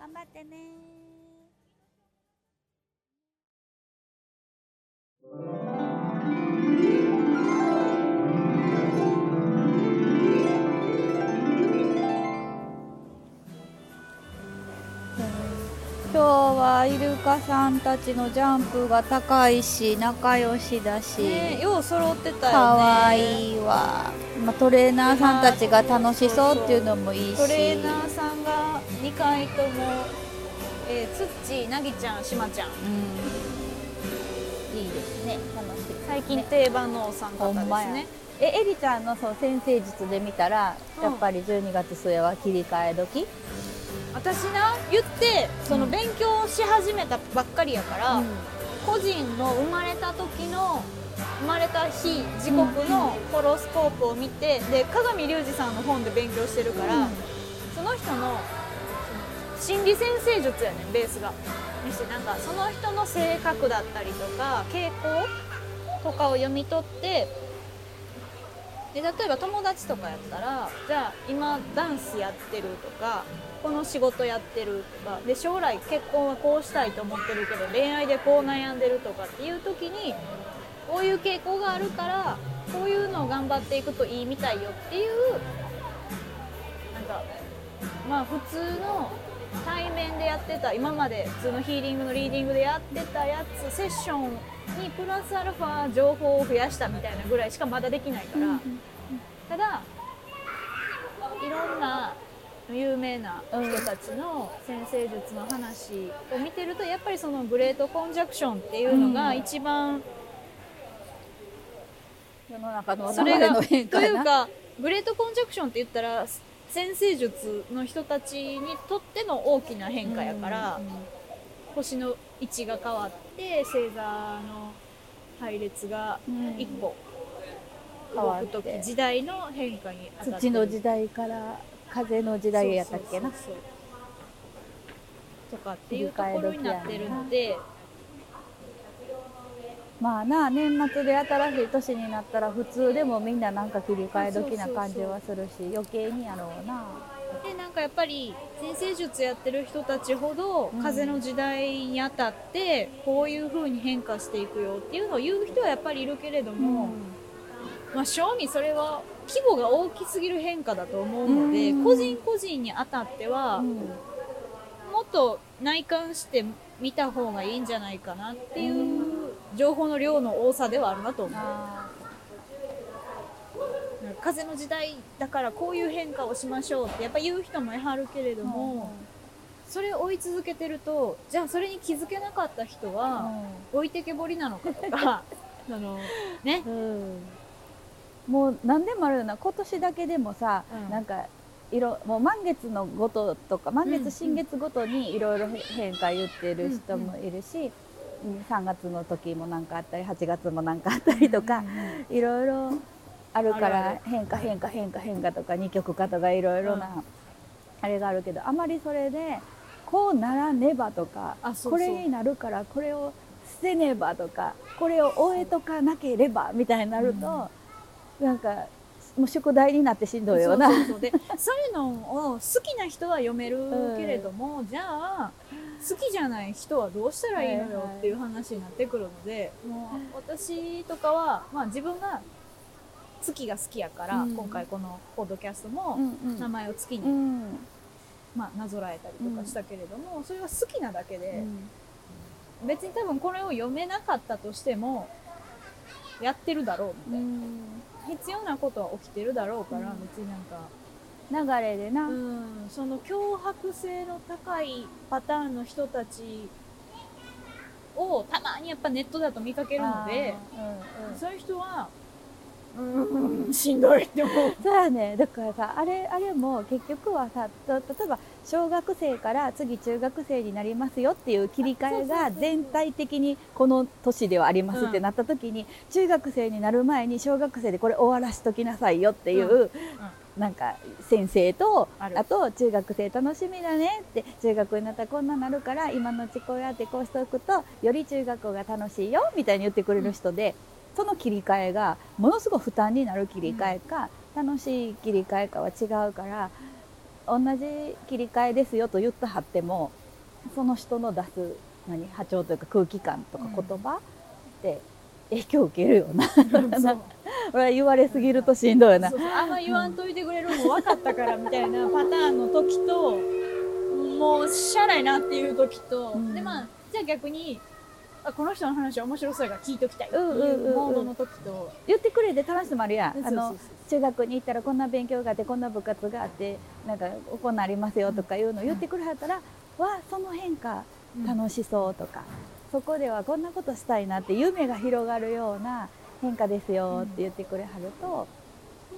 頑張ってねはイルカさんたちのジャンプが高いし仲良しだし、ねよう揃ってたよね。かわいいわ、まあ、トレーナーさんたちが楽しそうっていうのもいいし。トレーナーさんが2回とも、えー、つっちー、なぎちゃん、しまちゃん。うん。いいですね。楽しい。最近定番のお三方ですね。えエリちゃんのそう先生術で見たら、うんやっぱり12月末は切り替え時、私な、言って、そのうん勉強し始めたばっかりやから、うん。個人の生まれた時の生まれた日時刻のホロスコープを見てで鏡隆二さんの本で勉強してるから、うん。その人の心理先生術やねんベースが。にしてなんかその人の性格だったりとか傾向とかを読み取ってで例えば友達とかやったらじゃあ今ダンスやってるとかこの仕事やってるとか。で将来結婚はこうしたいと思ってるけど恋愛でこう悩んでるとかっていう時にこういう傾向があるからこういうのを頑張っていくといいみたいよっていうなんかまあ普通の対面でやってた今まで普通のヒーリングのリーディングでやってたやつセッションにプラスアルファ情報を増やしたみたいなぐらいしかまだできないから、ただいろんな有名な人たちの先生術の話を見てるとやっぱりそのグレートコンジャクションっていうのが一番、世の中のそれがというかグレートコンジャクションって言ったら先生術の人たちにとっての大きな変化やから、星の位置が変わって星座の配列がうん。一個変わっ動く時て時代の変化に当たって土の時代から風の時代やったっけな。とかっていうところになってるので。まあな年末で新しい年になったら普通でもみんななんか切り替え時な感じはするし余計にやろうな。でなんかやっぱり先生術やってる人たちほどうん。風の時代にあたってこういう風に変化していくよっていうのを言う人はやっぱりいるけれども、まあ正味それは規模が大きすぎる変化だと思うので、うん。個人個人にあたっては、うん。もっと内観して見た方がいいんじゃないかなっていう情報の量の多さではあるなと思う。あ風の時代だからこういう変化をしましょうってやっぱ言う人もいはるけれどーも、それを追い続けてるとじゃあそれに気づけなかった人は置いてけぼりなのかとか あのね。うんうんもう何でもあるよな。今年だけでもさ、うん。なんか色もう満月のごととか満月新月ごとにいろいろ変化言ってる人もいるし、うん3月の時もなんかあったり8月もなんかあったりとか、いろいろあるから変化変化変化変化とか二極化とかいろいろな、うん。あれがあるけどあまりそれでこうならねばとかこれになるからこれを捨てねばとかこれを終えとかなければみたいになると、なんかもう宿題になってしんどいよな。そうそうそう。でそういうのを好きな人は読めるけれども、じゃあ好きじゃない人はどうしたらいいのよはいはいっていう話になってくるので、もう私とかは、まあ、自分が月が好きやから、うん。今回このポッドキャストもうんうん。名前を月に、うん。まあ、なぞらえたりとかしたけれども、それは好きなだけで、うん。別に多分これを読めなかったとしてもやってるだろうみたいな、必要なことは起きてるだろうから、うん。別になんか。流れでな、うん、その脅迫性の高いパターンの人たちをたまにやっぱネットだと見かけるので、うんうん。そういう人は、うん、しんどいって思う。そうやね。だからさあれあれも結局はさと例えば小学生から次中学生になりますよっていう切り替えが全体的にこの年ではあります。ってなった時に、中学生になる。前に小学生でこれ終わらしときなさいよっていう、なんか先生とあと中学生楽しみだねって中学になったらこんななるから今のうちこうやってこうしておくとより中学校が楽しいよみたいに言ってくれる人で、その切り替えがものすごい負担になる切り替えか、楽しい切り替えかは違うから同じ切り替えですよと言ったはってもその人の出す何波長というか空気感とかうん言葉って影響を受けるよな。そう俺は言われすぎるとしんどいよなそう。そうあんま言わんといてくれるもん分かったからみたいなパターンの時ともうしゃあないなっていう時と、うんでまあじゃあ逆にあこの人の話面白そうやから聞いときたいっていうモードの時と、言ってくれて楽しいのもあるやん。あの中学に行ったらこんな勉強があってこんな部活があってなんかこんなりますよとかいうのを言ってくれはったら、わその変化楽しそうとか、そこではこんなことしたいなって夢が広がるような変化ですよって言ってくれはると、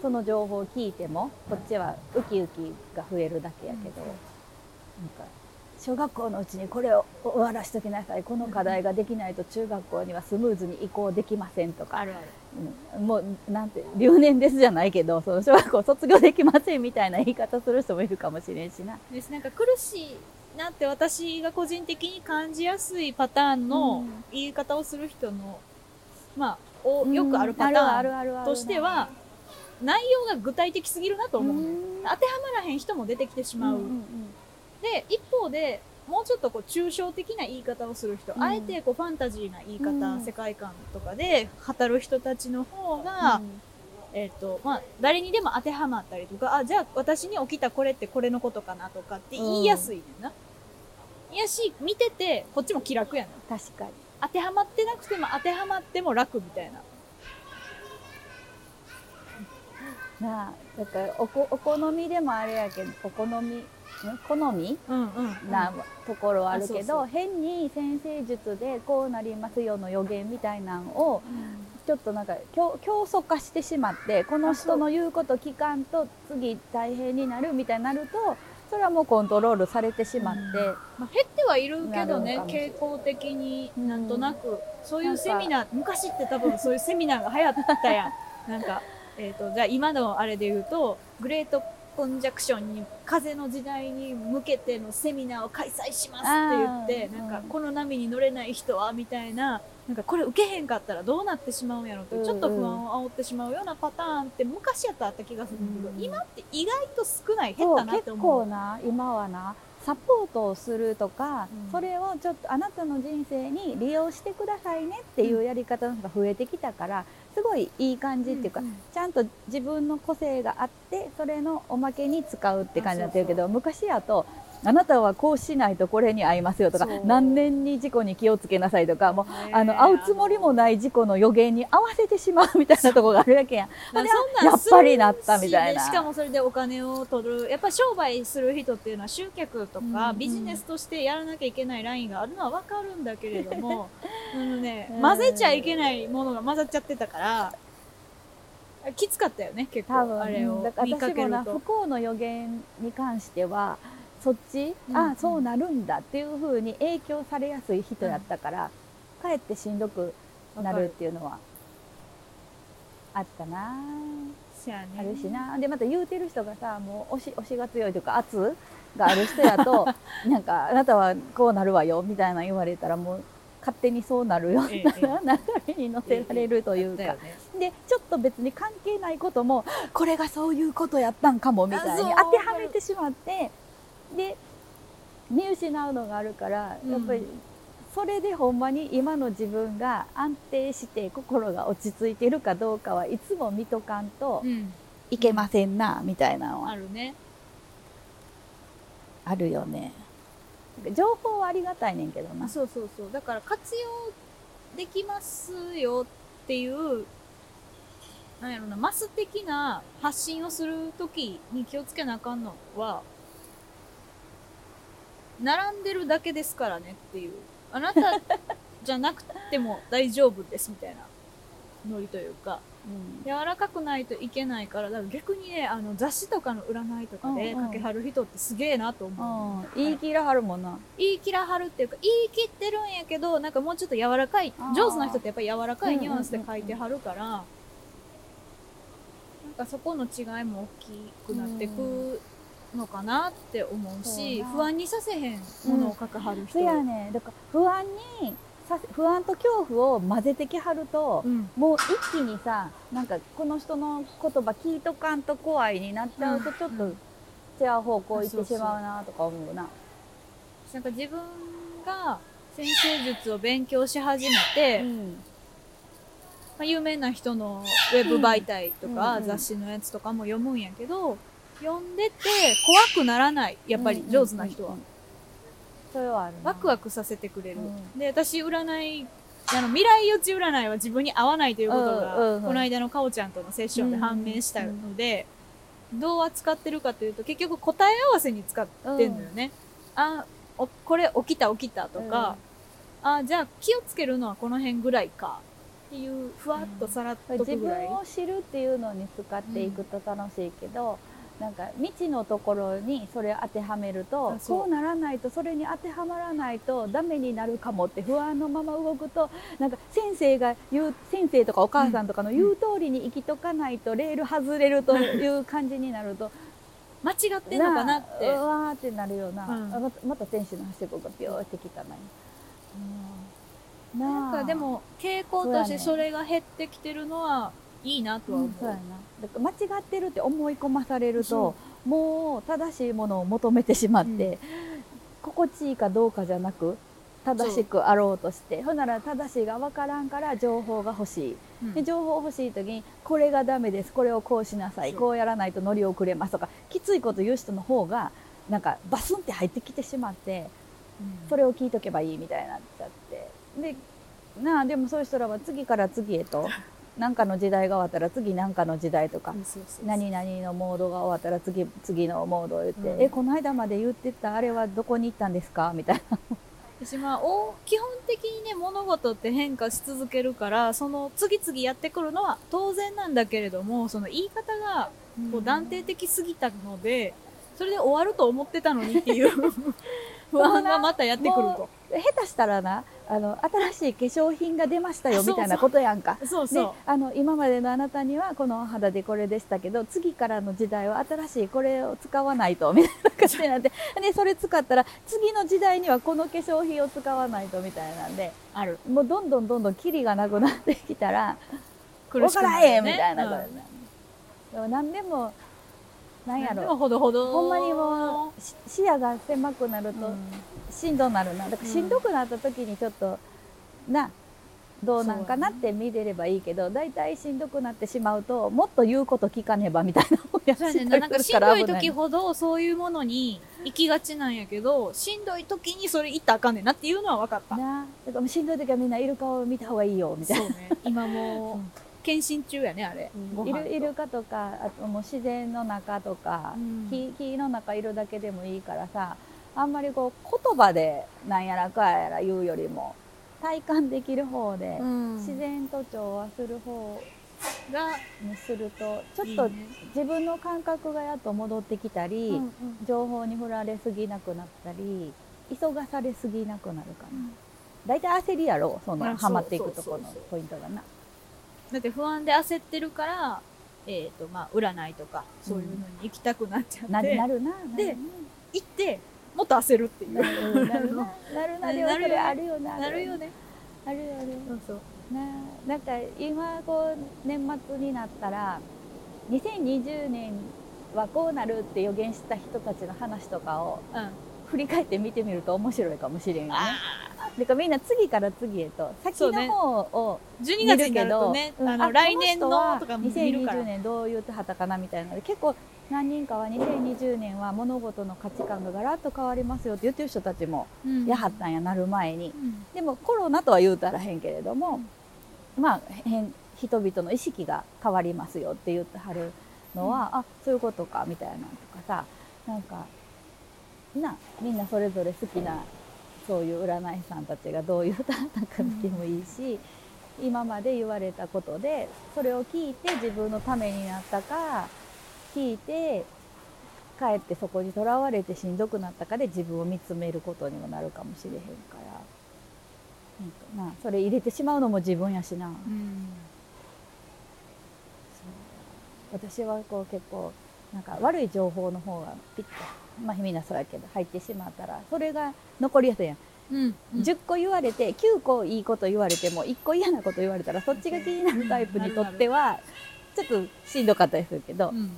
その情報を聞いてもこっちはウキウキが増えるだけやけど、うん。なんか小学校のうちにこれを終わらしときなさい。この課題ができないと中学校にはスムーズに移行できませんとか。あるある。うん。もうなんて留年ですじゃないけどその小学校卒業できませんみたいな言い方する人もいるかもしれんしな。ですなんか苦しいなって私が個人的に感じやすいパターンのうん。言い方をする人の、まあおよくあるパターンとしては内容が具体的すぎるなと思う。ね、うん。当てはまらへん人も出てきてしまう、うんうんで一方でもうちょっとこう抽象的な言い方をする人、うん。あえてこうファンタジーな言い方、うん。世界観とかで語る人たちの方が、えっ、とまあ誰にでも当てはまったりとかあじゃあ私に起きたこれってこれのことかなとかって言いやすいねんな、いやし見ててこっちも気楽やねん。確かに。当てはまってなくても当てはまっても楽みたいな。なあだからおこお好みでもあれやけどお好みん好み？うんうんなところはあるけど、変に先生術でこうなりますよの予言みたいなんをちょっとなんか競競争化してしまってこの人の言うこと聞かんと次大変になるみたいになるとそれはもうコントロールされてしまって、まあ、減ってはいるけどね傾向的にうんなんとなく、そういうセミナー昔って多分そういうセミナーが流行ったやん。なんか、えー、とじゃあ今のあれで言うとグレートコンジャクションに風の時代に向けてのセミナーを開催しますって言ってなんかこの波に乗れない人はみたいななんかこれ受けへんかったらどうなってしまうんやろってちょっと不安を煽ってしまうようなパターンって昔やったらあった気がするんだけど、うん今って意外と少ない減ったなって結思う。構な今はなサポートをするとか、うん。それをちょっとあなたの人生に利用してくださいねっていうやり方の方が増えてきたからすごいいい感じっていうか、んん。ちゃんと自分の個性があってそれのおまけに使うって感じになってるけど昔やとあなたはこうしないとこれに合いますよとか何年に事故に気をつけなさいとかもうねあの会うつもりもない事故の予言に合わせてしまうみたいなところがあるわけやん。そんやっぱりなったみたいな。しかもそれでお金を取るやっぱ商売する人っていうのは集客とか、うんビジネスとしてやらなきゃいけないラインがあるのは分かるんだけれどもあの、ねうん、混ぜちゃいけないものが混ざっちゃってたからきつかったよね結多分。構あれをだから見かけると。幸の予言に関してはそっち、うん。あそうなるんだっていうふうに影響されやすい人やったから、かえってしんどくなるっていうのはあったな、あるしな。でまた言うてる人がさもう推し推しが強いというか圧がある人やと なんかあなたはこうなるわよみたいな言われたらもう勝手にそうなるような 流れに乗せられるというか、でちょっと別に関係ないこともこれがそういうことやったんかもみたいに当てはめてしまってで見失うのがあるから、うん。やっぱりそれでほんまに今の自分が安定して心が落ち着いてるかどうかはいつも見とかんとうん。いけませんなみたいなのは。あるね。あるよね。情報はありがたいねんけどな。あそうそうそう。だから活用できますよっていうなんやろなマス的な発信をするときに気をつけなあかんのは並んでるだけですからねっていう。あなた じゃなくても大丈夫ですみたいなノリというか。うん。柔らかくないといけないからだから逆にねあの雑誌とかの占いとかでうんうん。かけはる人ってすげえなと思う、うん、言い切らはるもんな。言い切らはるっていうか言い切ってるんやけどなんかもうちょっと柔らかい上手な人ってやっぱり柔らかいニュアンスで書いてはるから、なんかそこの違いも大きくなってくのかなって思うし、不安にさせへんものを書くはる人、そやねだから不安にさせ不安と恐怖を混ぜてきはると、うん。もう一気にさなんかこの人の言葉聞いとかんと怖いになっちゃうとうん。ちょっとうん違う方向行ってしまうなとか思うな。なんか自分が先生術を勉強し始めて、うん。まあ、有名な人のウェブ媒体とか、うんうん。雑誌のやつとかも読むんやけど読んでて怖くならないやっぱり上手な人は、うんうん。うんそれはあるな。ワクワクさせてくれる、うん。で私占いあの未来予知占いは自分に合わないということが、うんうんうん。この間のかおちゃんとのセッションで判明したので、どう扱ってるかというと結局答え合わせに使ってんのよね、あおこれ起きた起きたとか、あじゃあ気をつけるのはこの辺ぐらいか。っていうふわっとさらっと自分くぐらい、を知るっていうのに使っていくと楽しいけど、なんか未知のところにそれ当てはめるとあそう。こうならないとそれに当てはまらないとダメになるかもって不安のまま動くとなんか先生が言う先生とかお母さんとかの言う通りに生きとかないとレール外れるという感じになると間違ってんのかなって。うわーってなるような、うん。あまたまた天使のはしごがピョーってきたな、うん、なんかでも傾向としてそれが減ってきてるのはいいなとは思う。そうやな。だから間違ってるって思い込まされるともう正しいものを求めてしまって、心地いいかどうかじゃなく正しくあろうとしてほんなら正しいが分からんから情報が欲しい。うん。で情報欲しい時にこれがダメですこれをこうしなさいこうやらないと乗り遅れますとかきついこと言う人の方がなんかバスンって入ってきてしまってそれを聞いとけばいいみたいになっちゃって。でなあでもそういう人らは次から次へと 何かの時代が終わったら次何かの時代とか何々のモードが終わったら次次のモードを言って、うん。えこの間まで言ってたあれはどこに行ったんですか？みたいな。私まあお基本的にね物事って変化し続けるからその次々やってくるのは当然なんだけれどもその言い方がこう断定的すぎたのでそれで終わると思ってたのにっていう 不安がまたやってくると。下手したらなあの新しい化粧品が出ましたよみたいなことやんか。でそうそう。あの今までのあなたにはこのお肌でこれでしたけど次からの時代は新しいこれを使わないとみたいな感じになってでそれ使ったら次の時代にはこの化粧品を使わないとみたいなんである。もうどんどんどんどんキリがなくなってきたら分苦しくからへんみたいなこと、うんでも何でもなんやろほどほど。ほんまにもうし視野が狭くなるとうんしんどなるなだからしんどくなった時にちょっと、などうなんかなって見れればいいけど大体、しんどくなってしまうともっと言うこと聞かねばみたいなもんやそうやねんな。なんかしんどい時ほどそういうものに行きがちなんやけど、しんどい時にそれ言ったらあかんねんなっていうのは分かった。なだからしんどい時はみんなイルカを見た方がいいよみたいなそうね。今もう、検診中やね、あれ。ご飯と。イルイルカとかあともう自然の中とか、うん。木木の中いるだけでもいいからさあんまりこう言葉でなんやらかやら言うよりも体感できる方で、うん。自然と調和する方が、にするとちょっと自分の感覚がやっと戻ってきたり、うんうん。情報に振られすぎなくなったり急がされすぎなくなるかな大体焦りやろそのあハマっていくとこのポイントがなだって不安で焦ってるから、えっ、と、まあ、占いとか、そういうのに行きたくなっちゃって、ななるなで行って、もっと焦るっていう。なるなるな なるなでもそれあるよななるよね。あるあるそうそう。ななんか今こう年末になったら2020年はこうなるって予言した人たちの話とかをうん。振り返って見てみると面白いかもしれんよね。あだからみんな次から次へと先の方を12見月になるけど、ね、うんあの、来年のとか見るから。2020年どう言ってはったかなみたいなので結構何人かは2020年は物事の価値観がガラッと変わりますよって言ってる人たちもうんやはったんやなる前に。うんでもコロナとは言うたらへんけれども、まあ変人々の意識が変わりますよって言ってはるのは、あそういうことかみたいなのとかさなんかなみんなそれぞれ好きなそういう占い師さんたちがどう言うたたか見てもいいし、今まで言われたことでそれを聞いて自分のためになったか聞いて帰ってそこにとらわれてしんどくなったかで自分を見つめることにもなるかもしれへんから。なんかなそれ入れてしまうのも自分やしな、うん。私はこう結構なんか悪い情報の方がピッとまあみんなそうやけど入ってしまったらそれが残りやすいやん、うん。10個言われて9個いいこと言われても1個嫌なこと言われたらそっちが気になるタイプにとってはちょっとしんどかったりするけど、うん。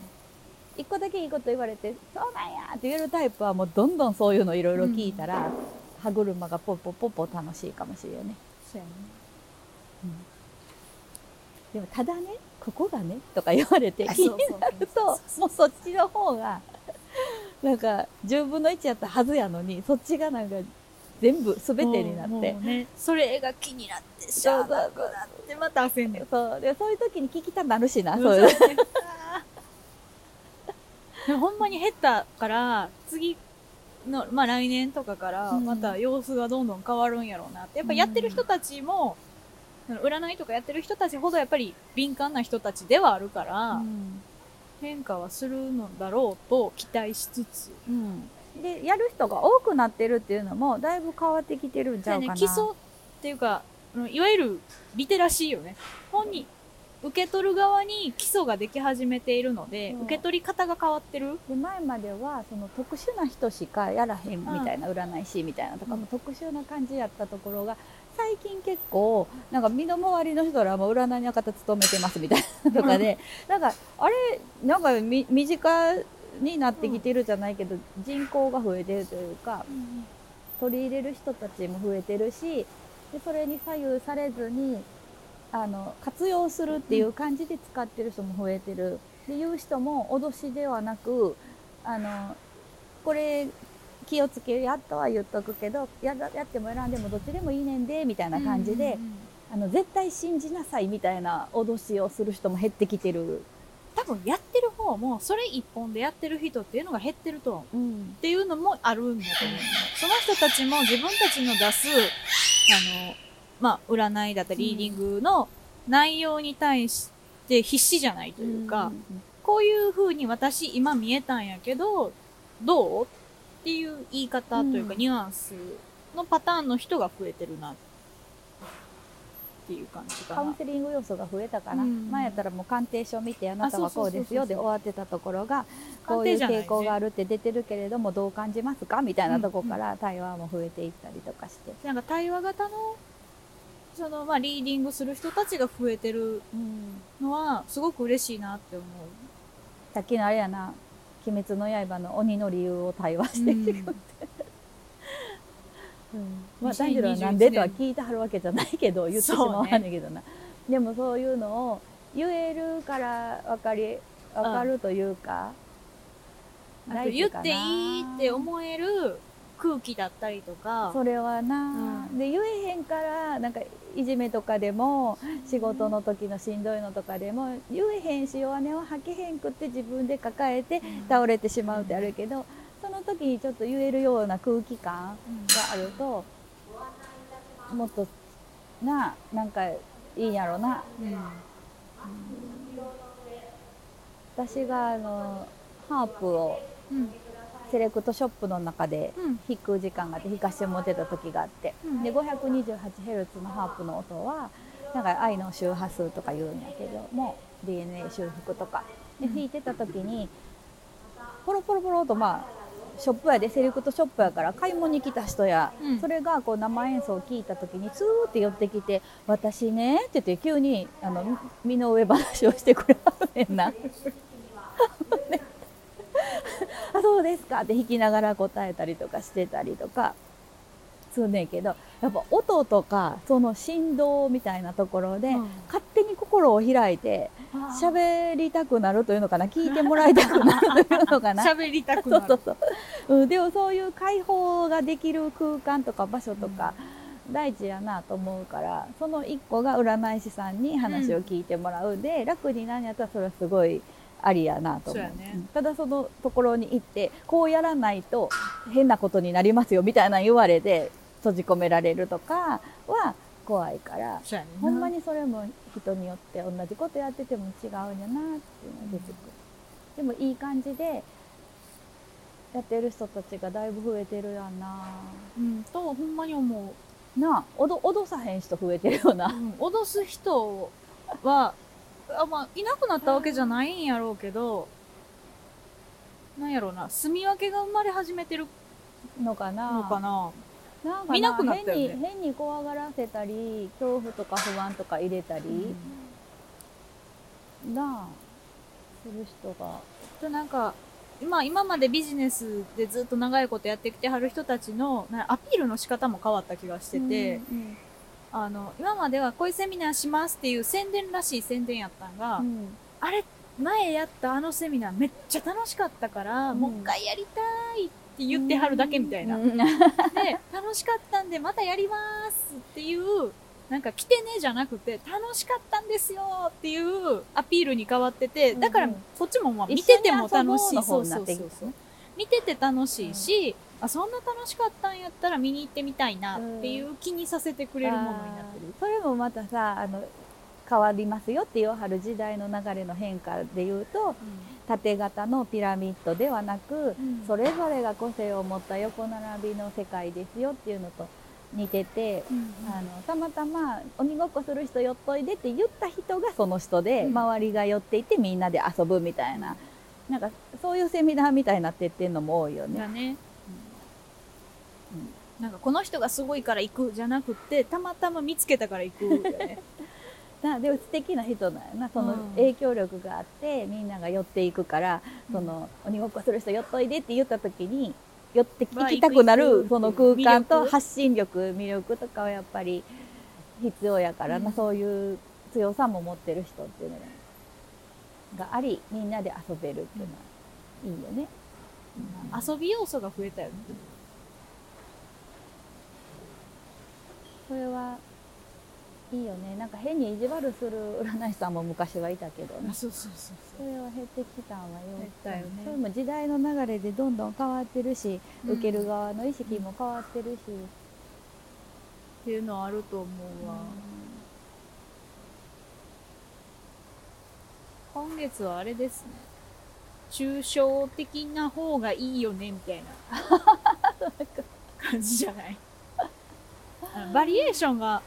1個だけいいこと言われて「そうなんや!」って言えるタイプはもうどんどんそういうのいろいろ聞いたら、歯車がポッポポッポ楽しいかもしれんよね。そうやね。でもただねここがねとか言われてあ気になるともうそっちの方がなんか10分の1やったはずやのにそっちがなんか全部全てになってね、それが気になってしゃあなくなってまた焦んねん。そう。でそういう時に聞きたなるしな、うんそういう。ほんまに減ったから、次の、まあ来年とかから、うん。また様子がどんどん変わるんやろうなって。やっぱやってる人たちも、占いとかやってる人たちほどやっぱり敏感な人たちではあるから、うん変化はするのだろうと期待しつつ。うんでやる人が多くなってるっていうのもだいぶ変わってきてるんちゃうかな、ね、基礎っていうか、いわゆるリテラシーよね。本に、受け取る側に基礎ができ始めているので、そう受け取り方が変わってる？で前まではその特殊な人しかやらへんみたいな占い師みたいなとかも特殊な感じやったところが最近結構なんか身の回りの人らも占いの方勤めてますみたいなとかでなんかあれなんかみ身近になってきてるじゃないけど、人口が増えてるというか取り入れる人たちも増えてるしでそれに左右されずにあの活用するっていう感じで使ってる人も増えてる。で言う人も脅しではなくあのこれ気をつけるやっとは言っとくけどややっても選んでもどっちでもいいねんでみたいな感じで、あの絶対信じなさいみたいな脅しをする人も減ってきてる。多分やってる方もそれ一本でやってる人っていうのが減ってると思う。うんっていうのもあるんだと思う。その人たちも自分たちの出す、あの、まあ、占いだったり、リーディングの内容に対して必死じゃないというか、こういう風に私今見えたんやけど、どう？っていう言い方というか、うん。ニュアンスのパターンの人が増えてるなっていう感じかな。カウン。セリング要素が増えたかな、うん。前やったらもう鑑定書見てあなたはこうですよで終わってたところがこういう傾向があるって出てるけれどもどう感じますかみたいなところから対話も増えていったりとかして、なんか対話型の、その、まあ、リーディングする人たちが増えてるのは、すごく嬉しいなって思う。さっきのあれやな「鬼滅の刃」の鬼の理由を対話していく、まあ、炭治郎はなんでとは聞いてはるわけじゃないけど言ってしまわんねんけどな、でもそういうのを言えるから分かり分かるというか、あと言っていいって思える空気だったりとか、それはな、うん。で言えへんからなんかいじめとかでも仕事の時のしんどいのとかでも言えへんし弱音を吐けへんくって自分で抱えて倒れてしまうってあるけどその時にちょっと言えるような空気感があるともっとななんかいいんやろな。うん。私があのハープをうんセレクトショップの中でうん。弾く時間があって弾かしてもらってた時があって、うん。で 528Hz のハープの音はなんか愛の周波数とか言うんやけども DNA 修復とか。でうん。弾いてた時にポロポロポロとまあショップやでセレクトショップやから買い物に来た人や、うん。それがこう生演奏を聞いた時にツーって寄ってきて「私ね」って言って急にあの身の上話をしてくれはるねんな。であそうですか。って弾きながら答えたりとかしてたりとか。するねんけどやっぱ音とかその振動みたいなところで、うん。勝手に心を開いて喋りたくなるというのかな？聞いてもらいたくなるというのかな？喋りたくなる。そうそうそう、うん、でもそういう開放ができる空間とか場所とか、大事やなと思うからその一個が占い師さんに話を聞いてもらう。で、楽になんやったらそれはすごいありやなと思う。そうただそのところに行ってこうやらないと変なことになりますよみたいなの言われて閉じ込められるとかは怖いから。ねほんまにそれも人によって同じことやってても違うんやなっていうのが出てく。る、でもいい感じでやってる人たちがだいぶ増えてるやんな。うん、と、ほんまに思う。なあ脅さへん人増えてるような、ん、脅す人は、あまあ、いなくなったわけじゃないんやろうけど、なんやろうな、住み分けが生まれ始めてるのかな。のかな。なんか見なくなったよね。変に変に怖がらせたり恐怖とか不安とか入れたり、なあする人が。となんか、今、今までビジネスでずっと長いことやってきてはる人たちのなアピールの仕方も変わった気がしてて、うんあの、今まではこういうセミナーしますっていう宣伝らしい宣伝やったんが、うんあれ、前やったあのセミナーめっちゃ楽しかったから、うんもう一回やりたいって言ってはるだけみたいな。うんで、楽しかったんでまたやりますっていう、なんか来てねじゃなくて、楽しかったんですよっていうアピールに変わってて、だからこっちもまあ見てても楽しい。そうそうそう。見てて楽しいし、あ、そんな楽しかったんやったら見に行ってみたいなっていう気にさせてくれるものになってる。それもまたさあの変わりますよって言わはる時代の流れの変化でいうと縦型のピラミッドではなく、うんそれぞれが個性を持った横並びの世界ですよっていうのと似てて、うんあのたまたま鬼ごっこする人寄っといでって言った人がその人で、うん周りが寄っていてみんなで遊ぶみたいな、なんかそういうセミナーみたいになってってんのも多いよね。だね。なんかこの人がすごいから行くじゃなくてたまたま見つけたから行くよね。なでも素敵な人なんやな。そのうん。影響力があってみんなが寄っていくから、その鬼ごっこする人寄っといでって言った時に寄ってまあ行きたくなるその空間と発信力魅力とかはやっぱり必要やからな、うん。そういう強さも持ってる人っていうのがありみんなで遊べるっていうのはいいよね。遊び要素が増えたよねそれはいいよね。なんか変に意地悪する占い師さんも昔はいたけどね。そうそうそうそれは減ってきたんはよ減ったよね。それも時代の流れでどんどん変わってるし、うん。受ける側の意識も変わってるし、っていうのはあると思うわ、今月はあれですね。抽象的な方がいいよねみたいな。感じじゃない？バリエーションが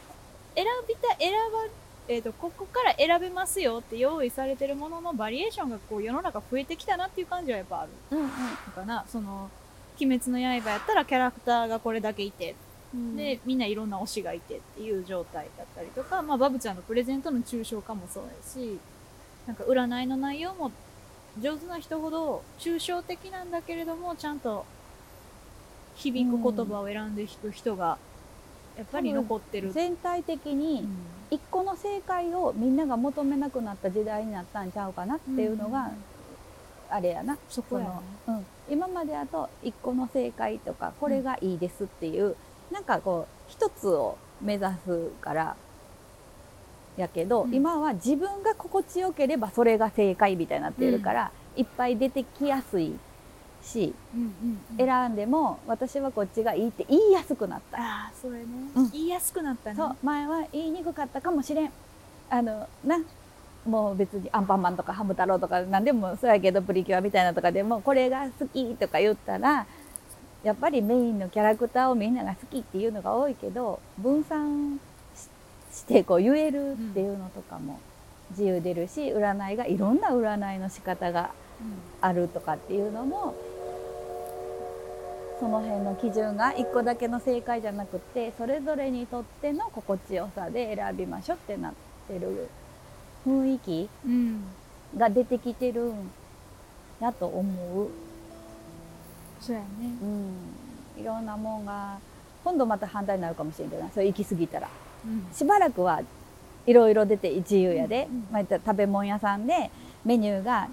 選びた選ばえー、とここから選べますよって用意されてるもののバリエーションがこう世の中増えてきたなっていう感じはやっぱある。うんうん。のかなその「鬼滅の刃」やったらキャラクターがこれだけいてうん。で、みんないろんな推しがいてっていう状態だったりとか、まあ、バブちゃんのプレゼントの抽象化もそうやし、なんか占いの内容も上手な人ほど抽象的なんだけれども、ちゃんと響く言葉を選んで弾く人が、やっぱり残ってる。全体的うにん。一個の正解をみんなが求めなくなった時代になったんちゃうかなっていうのがあれやな、そこやね。そのうん、今までだと一個の正解とかこれがいいですっていう、なんかこう一つを目指すからやけど、うん。今は自分が心地よければそれが正解みたいになっているから、いっぱい出てきやすいし選んでも私はこっちがいいって言いやすくなった。ああ、それね、うん。言いやすくなったね。そう前は言いにくかったかもしれん。あのなもう別にアンパンマンとかハム太郎とか何でもそうやけどプリキュアみたいなとかでもこれが好きとか言ったらやっぱりメインのキャラクターをみんなが好きっていうのが多いけど分散ししてこう言えるっていうのとかも自由出るし占いがいろんな占いの仕方があるとかっていうのもその辺の基準が1個だけの正解じゃなくてそれぞれにとっての心地よさで選びましょうってなってる雰囲気。が出てきてるんやと思う、そうやね。うん、いろんなもんが今度また反対になるかもしれなそれ行き過ぎたらうん。しばらくはいろいろ出て自由やで、うんうんまあ、食べ物屋さんでメニューが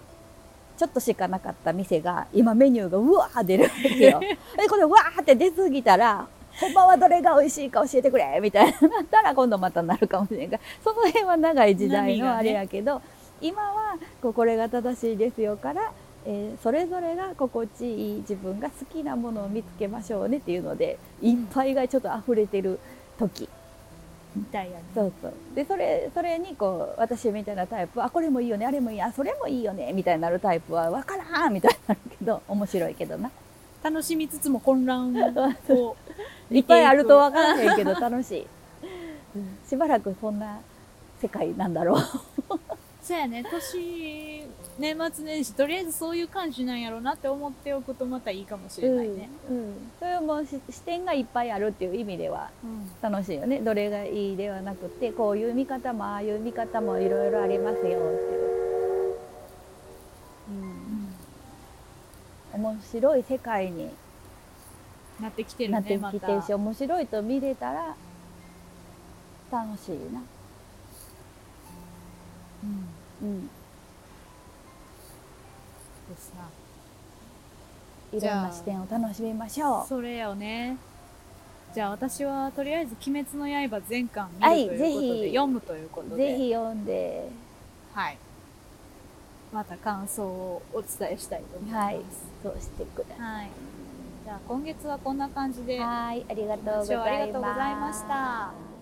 ちょっとしかなかった店が今メニューがうわー出るわけよ。でこれわーって出過ぎたらほんまはどれが美味しいか教えてくれみたいな なったら今度またなるかもしれんがその辺は長い時代のあれやけど、今はこれが正しいですよから、えーそれぞれが心地いい自分が好きなものを見つけましょうねっていうのでいっぱいがちょっと溢れてる時。みたいやね。そうそう。でそれそれにこう私みたいなタイプあこれもいいよねあれもいいあそれもいいよねみたいになるタイプは分からんみたいになるけど面白いけどな。楽しみつつも混乱を いっぱいあると分からへんけど楽しい、しばらくそんな世界なんだろうそうやね。年年末年始とりあえずそういう感じなんやろうなって思っておくとまたいいかもしれないね、うんうん。それもし視点がいっぱいあるっていう意味では楽しいよねどれがいいではなくてこういう見方もああいう見方もいろいろありますよっていう、うん、面白い世界になってきてるなってきてるし、面白いと見れたら楽しいな、うんうん、ですな。いろんな視点を楽しみましょう。それよね。じゃあ私はとりあえず「鬼滅の刃」全巻見はいるということで、ぜひ。読むということで。ぜひ読んで。はい。また感想をお伝えしたいと思います。はいそうしてくださはい、じゃあ今月はこんな感じで。いはいありがとうごご視聴あざいりがとうございまました